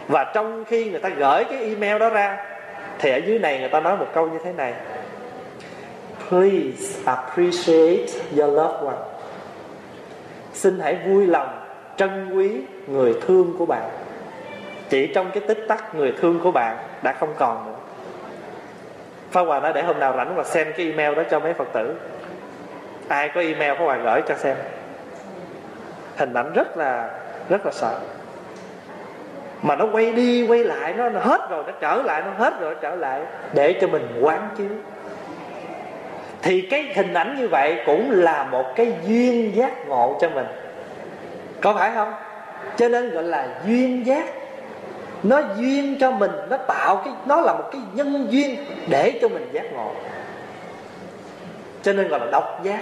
Và trong khi người ta gửi cái email đó ra, thì ở dưới này người ta nói một câu như thế này. Please appreciate your loved one. Xin hãy vui lòng trân quý người thương của bạn. Chỉ trong cái tích tắc người thương của bạn đã không còn nữa. Pháp Hòa nói để hôm nào rảnh và xem cái email đó cho mấy Phật tử. Ai có email Pháp Hòa gửi cho xem. Hình ảnh rất là rất là sợ. Mà nó quay đi quay lại nó, nó hết rồi nó trở lại Nó hết rồi nó trở lại Để cho mình quán chiếu. Thì cái hình ảnh như vậy Cũng là một cái duyên giác ngộ cho mình. Có phải không? Cho nên gọi là duyên giác. Nó duyên cho mình, nó tạo cái, nó là một cái nhân duyên để cho mình giác ngộ. Cho nên gọi là độc giác.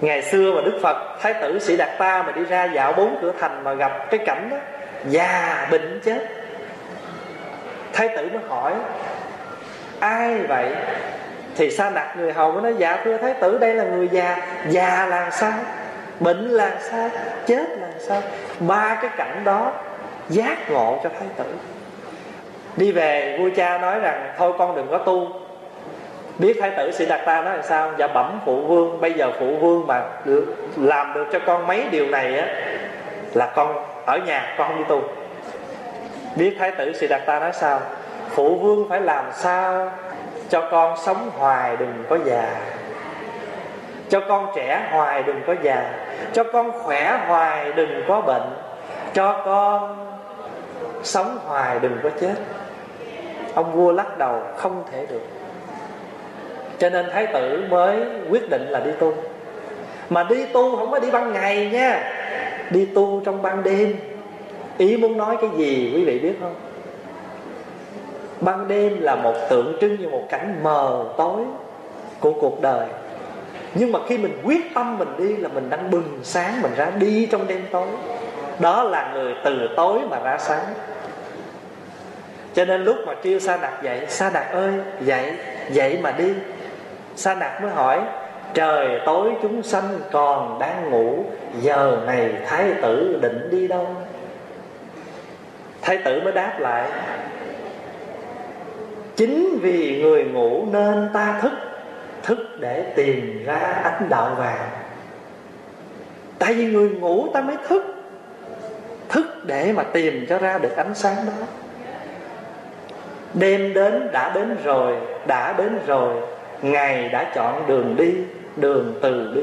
Ngày xưa mà đức phật, thái tử sĩ đạt ta mà đi ra dạo bốn cửa thành mà gặp cái cảnh đó, già bệnh chết. Thái tử mới hỏi, ai vậy? Thì sa nặc người hầu mới nói dạ thưa thái tử, đây là người già. Già là sao? Bệnh là sao? Chết là sao? Ba cái cảnh đó giác ngộ cho thái tử. Đi về, vua cha nói rằng, thôi con đừng có tu. Biết thái tử sĩ đạt ta nói là sao? Dạ bẩm phụ vương, bây giờ phụ vương mà làm được cho con mấy điều này á, là con ở nhà con không đi tu. Biết thái tử sĩ đạt ta nói sao? Phụ vương phải làm sao cho con sống hoài đừng có già? Cho con trẻ hoài đừng có già, cho con khỏe hoài đừng có bệnh, cho con sống hoài đừng có chết. Ông vua lắc đầu, không thể được. Cho nên thái tử mới quyết định là đi tu. Mà đi tu không có đi ban ngày nha, đi tu trong ban đêm. Ý muốn nói cái gì quý vị biết không? Ban đêm là một tượng trưng như một cảnh mờ tối của cuộc đời nhưng mà khi mình quyết tâm mình đi là mình đang bừng sáng, mình ra đi trong đêm tối. Đó là người từ tối mà ra sáng. Cho nên lúc mà kêu sa đạt dậy, sa đạt ơi, dậy dậy mà đi. Sa đạt mới hỏi, trời tối chúng sanh còn đang ngủ, giờ này thái tử định đi đâu? Thái tử mới đáp lại, chính vì người ngủ nên ta thức thức để tìm ra ánh đạo vàng. Tại vì người ngủ ta mới thức thức để mà tìm cho ra được ánh sáng đó. Đêm đến đã đến rồi, đã đến rồi, ngày đã chọn đường đi, đường từ bi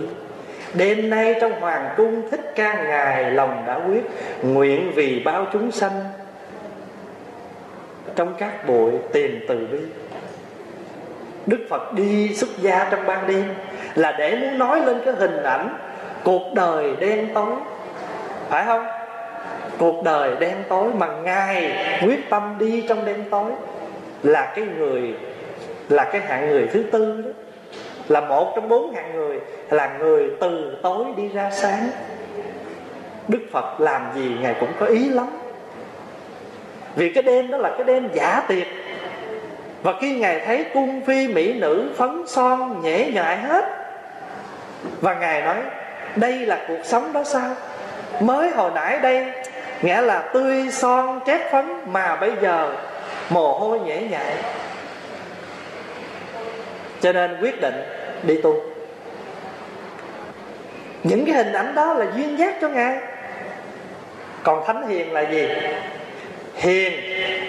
đêm nay trong hoàng cung thích ca ngài lòng đã quyết, nguyện vì bao chúng sanh trong các bụi tìm từ bi đức phật đi xuất gia trong ban đêm là để muốn nói lên cái hình ảnh cuộc đời đen tối. Phải không? Cuộc đời đen tối mà ngài quyết tâm đi trong đen tối là cái người, là cái hạng người thứ tư đó. Là một trong bốn hạng người, là người từ tối đi ra sáng. Đức phật làm gì ngài cũng có ý lắm. Vì cái đêm đó là cái đêm giả tiệc và khi ngài thấy cung phi mỹ nữ phấn son, nhễ nhại hết, và ngài nói, đây là cuộc sống đó sao? Mới hồi nãy đây nghĩa là tươi son trét phấn, mà bây giờ mồ hôi nhễ nhại. Cho nên quyết định đi tu. Những cái hình ảnh đó là duyên giác cho ngài. Còn thánh hiền là gì? Hiền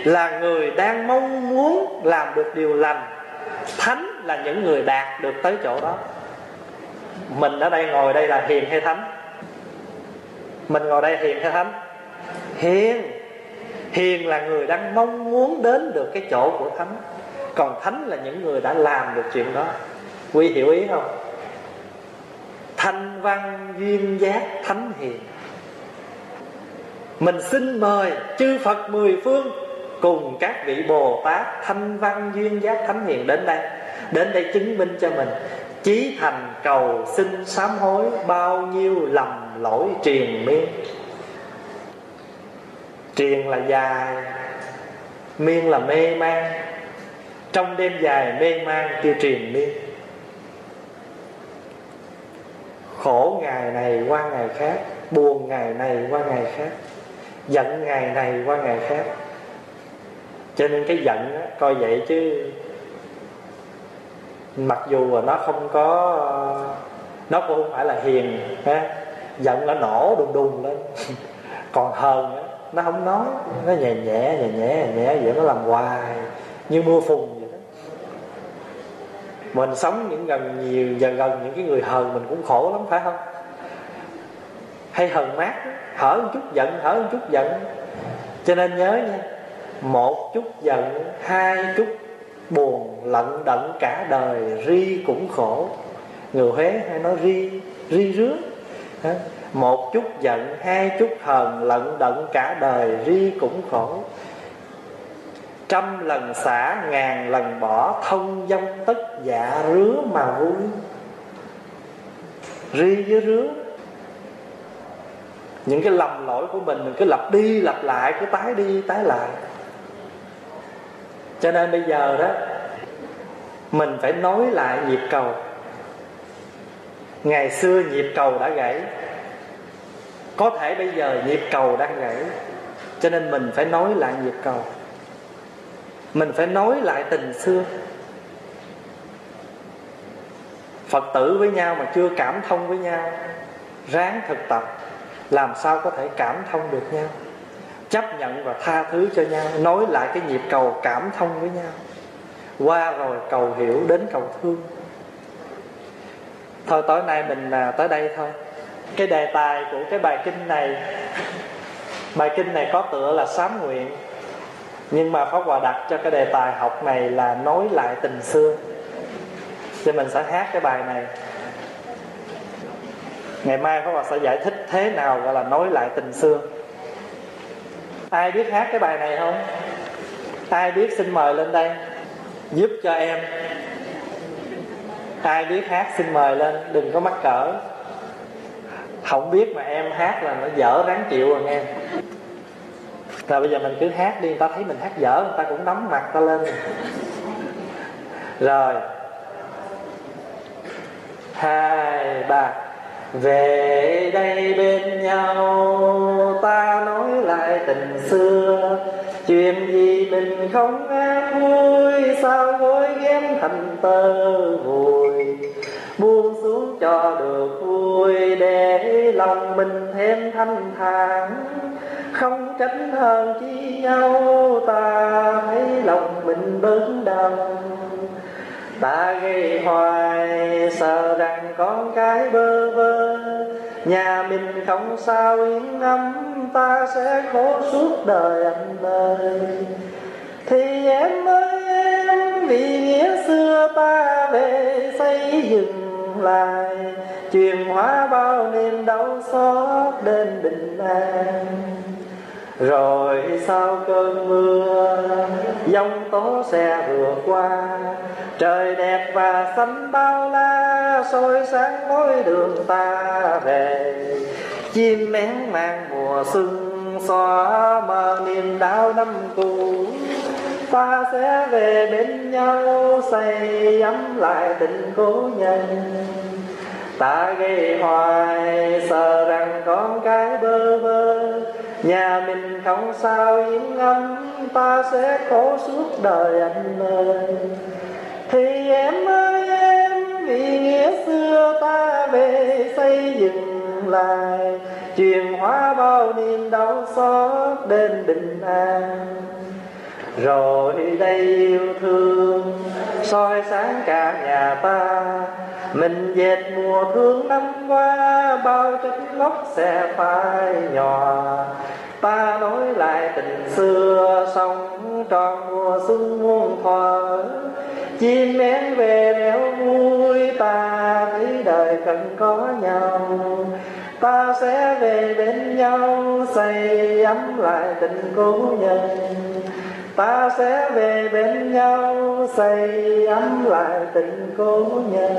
là người đang mong muốn làm được điều lành. Thánh là những người đạt được tới chỗ đó. Mình ở đây ngồi đây là hiền hay thánh? Mình ngồi đây hiền hay thánh? Hiền. Hiền là người đang mong muốn đến được cái chỗ của thánh. Còn thánh là những người đã làm được chuyện đó. Quý hiểu ý không? Thanh văn duyên giác thánh hiền mình xin mời chư Phật mười phương cùng các vị Bồ Tát thanh văn duyên giác thánh hiền đến đây. Đến đây chứng minh cho mình chí thành cầu xin sám hối bao nhiêu lầm lỗi triền miên. Triền là dài, miên là mê man. Trong đêm dài mê man tiêu triền miên. Khổ ngày này qua ngày khác, buồn ngày này qua ngày khác giận ngày này qua ngày khác. Cho nên cái giận á, coi vậy chứ mặc dù là nó không có nó cũng không phải là hiền ha giận nó nổ đùng đùng lên. Còn hờn á, nó không nói nó nhẹ nhẹ nhẹ nhẹ nhẹ vậy nó làm hoài như mưa phùn vậy đó. Mình sống những gần nhiều và gần những cái người hờn mình cũng khổ lắm phải không? Hay hờn mát hở một chút giận hở một chút giận. Cho nên nhớ nha, một chút giận, hai chút buồn, lận đận cả đời, ri cũng khổ. Người huế hay nói ri ri rứa. Một chút giận, hai chút hờn, lận đận cả đời, ri cũng khổ. Trăm lần xả, ngàn lần bỏ thông dông tất dạ rứa mà vui. Ri với rứa những cái lầm lỗi của mình mình cứ lặp đi, lặp lại, cứ tái đi, tái lại. Cho nên bây giờ đó, mình phải nối lại nhịp cầu. Ngày xưa nhịp cầu đã gãy. Có thể bây giờ nhịp cầu đang gãy. Cho nên mình phải nối lại nhịp cầu. Mình phải nối lại tình xưa. Phật tử với nhau mà chưa cảm thông với nhau, ráng thực tập làm sao có thể cảm thông được nhau? Chấp nhận và tha thứ cho nhau, nối lại cái nhịp cầu cảm thông với nhau. Qua rồi cầu hiểu đến cầu thương. Thôi tối nay mình à, tới đây thôi. Cái đề tài của cái bài kinh này, bài kinh này có tựa là sám nguyện. Nhưng mà pháp hòa đặt cho cái đề tài học này là nối lại tình xưa. Thì mình sẽ hát cái bài này ngày mai pháp hòa sẽ giải thích thế nào gọi là nối lại tình xưa. Ai biết hát cái bài này không? Ai biết xin mời lên đây, giúp cho em? Ai biết hát xin mời lên, đừng có mắc cỡ. Không biết mà em hát là nó dở ráng chịu rồi nghe. Rồi bây giờ mình cứ hát đi, người ta thấy mình hát dở, người ta cũng nắm mặt ta lên. Rồi. Hai, ba về đây bên nhau, ta nói lại tình xưa. Chuyện gì mình không an vui, sao gối ghém thành tơ vùi? Buông xuống cho được vui, để lòng mình thêm thanh thản. Không tránh hơn chi nhau, ta thấy lòng mình bớt đau ta gây hoài, sợ rằng con cái bơ vơ. Nhà mình không sao, yên ấm, ta sẽ khổ suốt đời anh ơi. Thì em ơi, em vì nghĩa xưa ta về xây dựng lại. Truyền hóa bao niềm đau xót đến bình an rồi sau cơn mưa giông tố xe vừa qua, trời đẹp và xanh bao la, soi sáng lối đường ta về. Chim én mang mùa xuân xóa mờ niềm đau năm cũ, ta sẽ về bên nhau xây ấm lại tình cố nhân. Ta gây hoài, sợ rằng con cái bơ vơ nhà mình không sao, yên ấm, ta sẽ khổ suốt đời anh ơi. Thì em ơi, em vì nghĩa xưa ta về xây dựng lại. Truyền hóa bao niềm đau xót đến bình an rồi đây yêu thương, soi sáng cả nhà ta. Mình dệt mùa thương năm qua, bao trách ngốc sẽ phai nhòa. Ta nói lại tình xưa sống tròn mùa xuân muôn thuở. Chim én về réo vui, ta thấy đời cần có nhau. Ta sẽ về bên nhau, xây ấm lại tình cố nhân ta sẽ về bên nhau xây ấm lại tình cố nhân.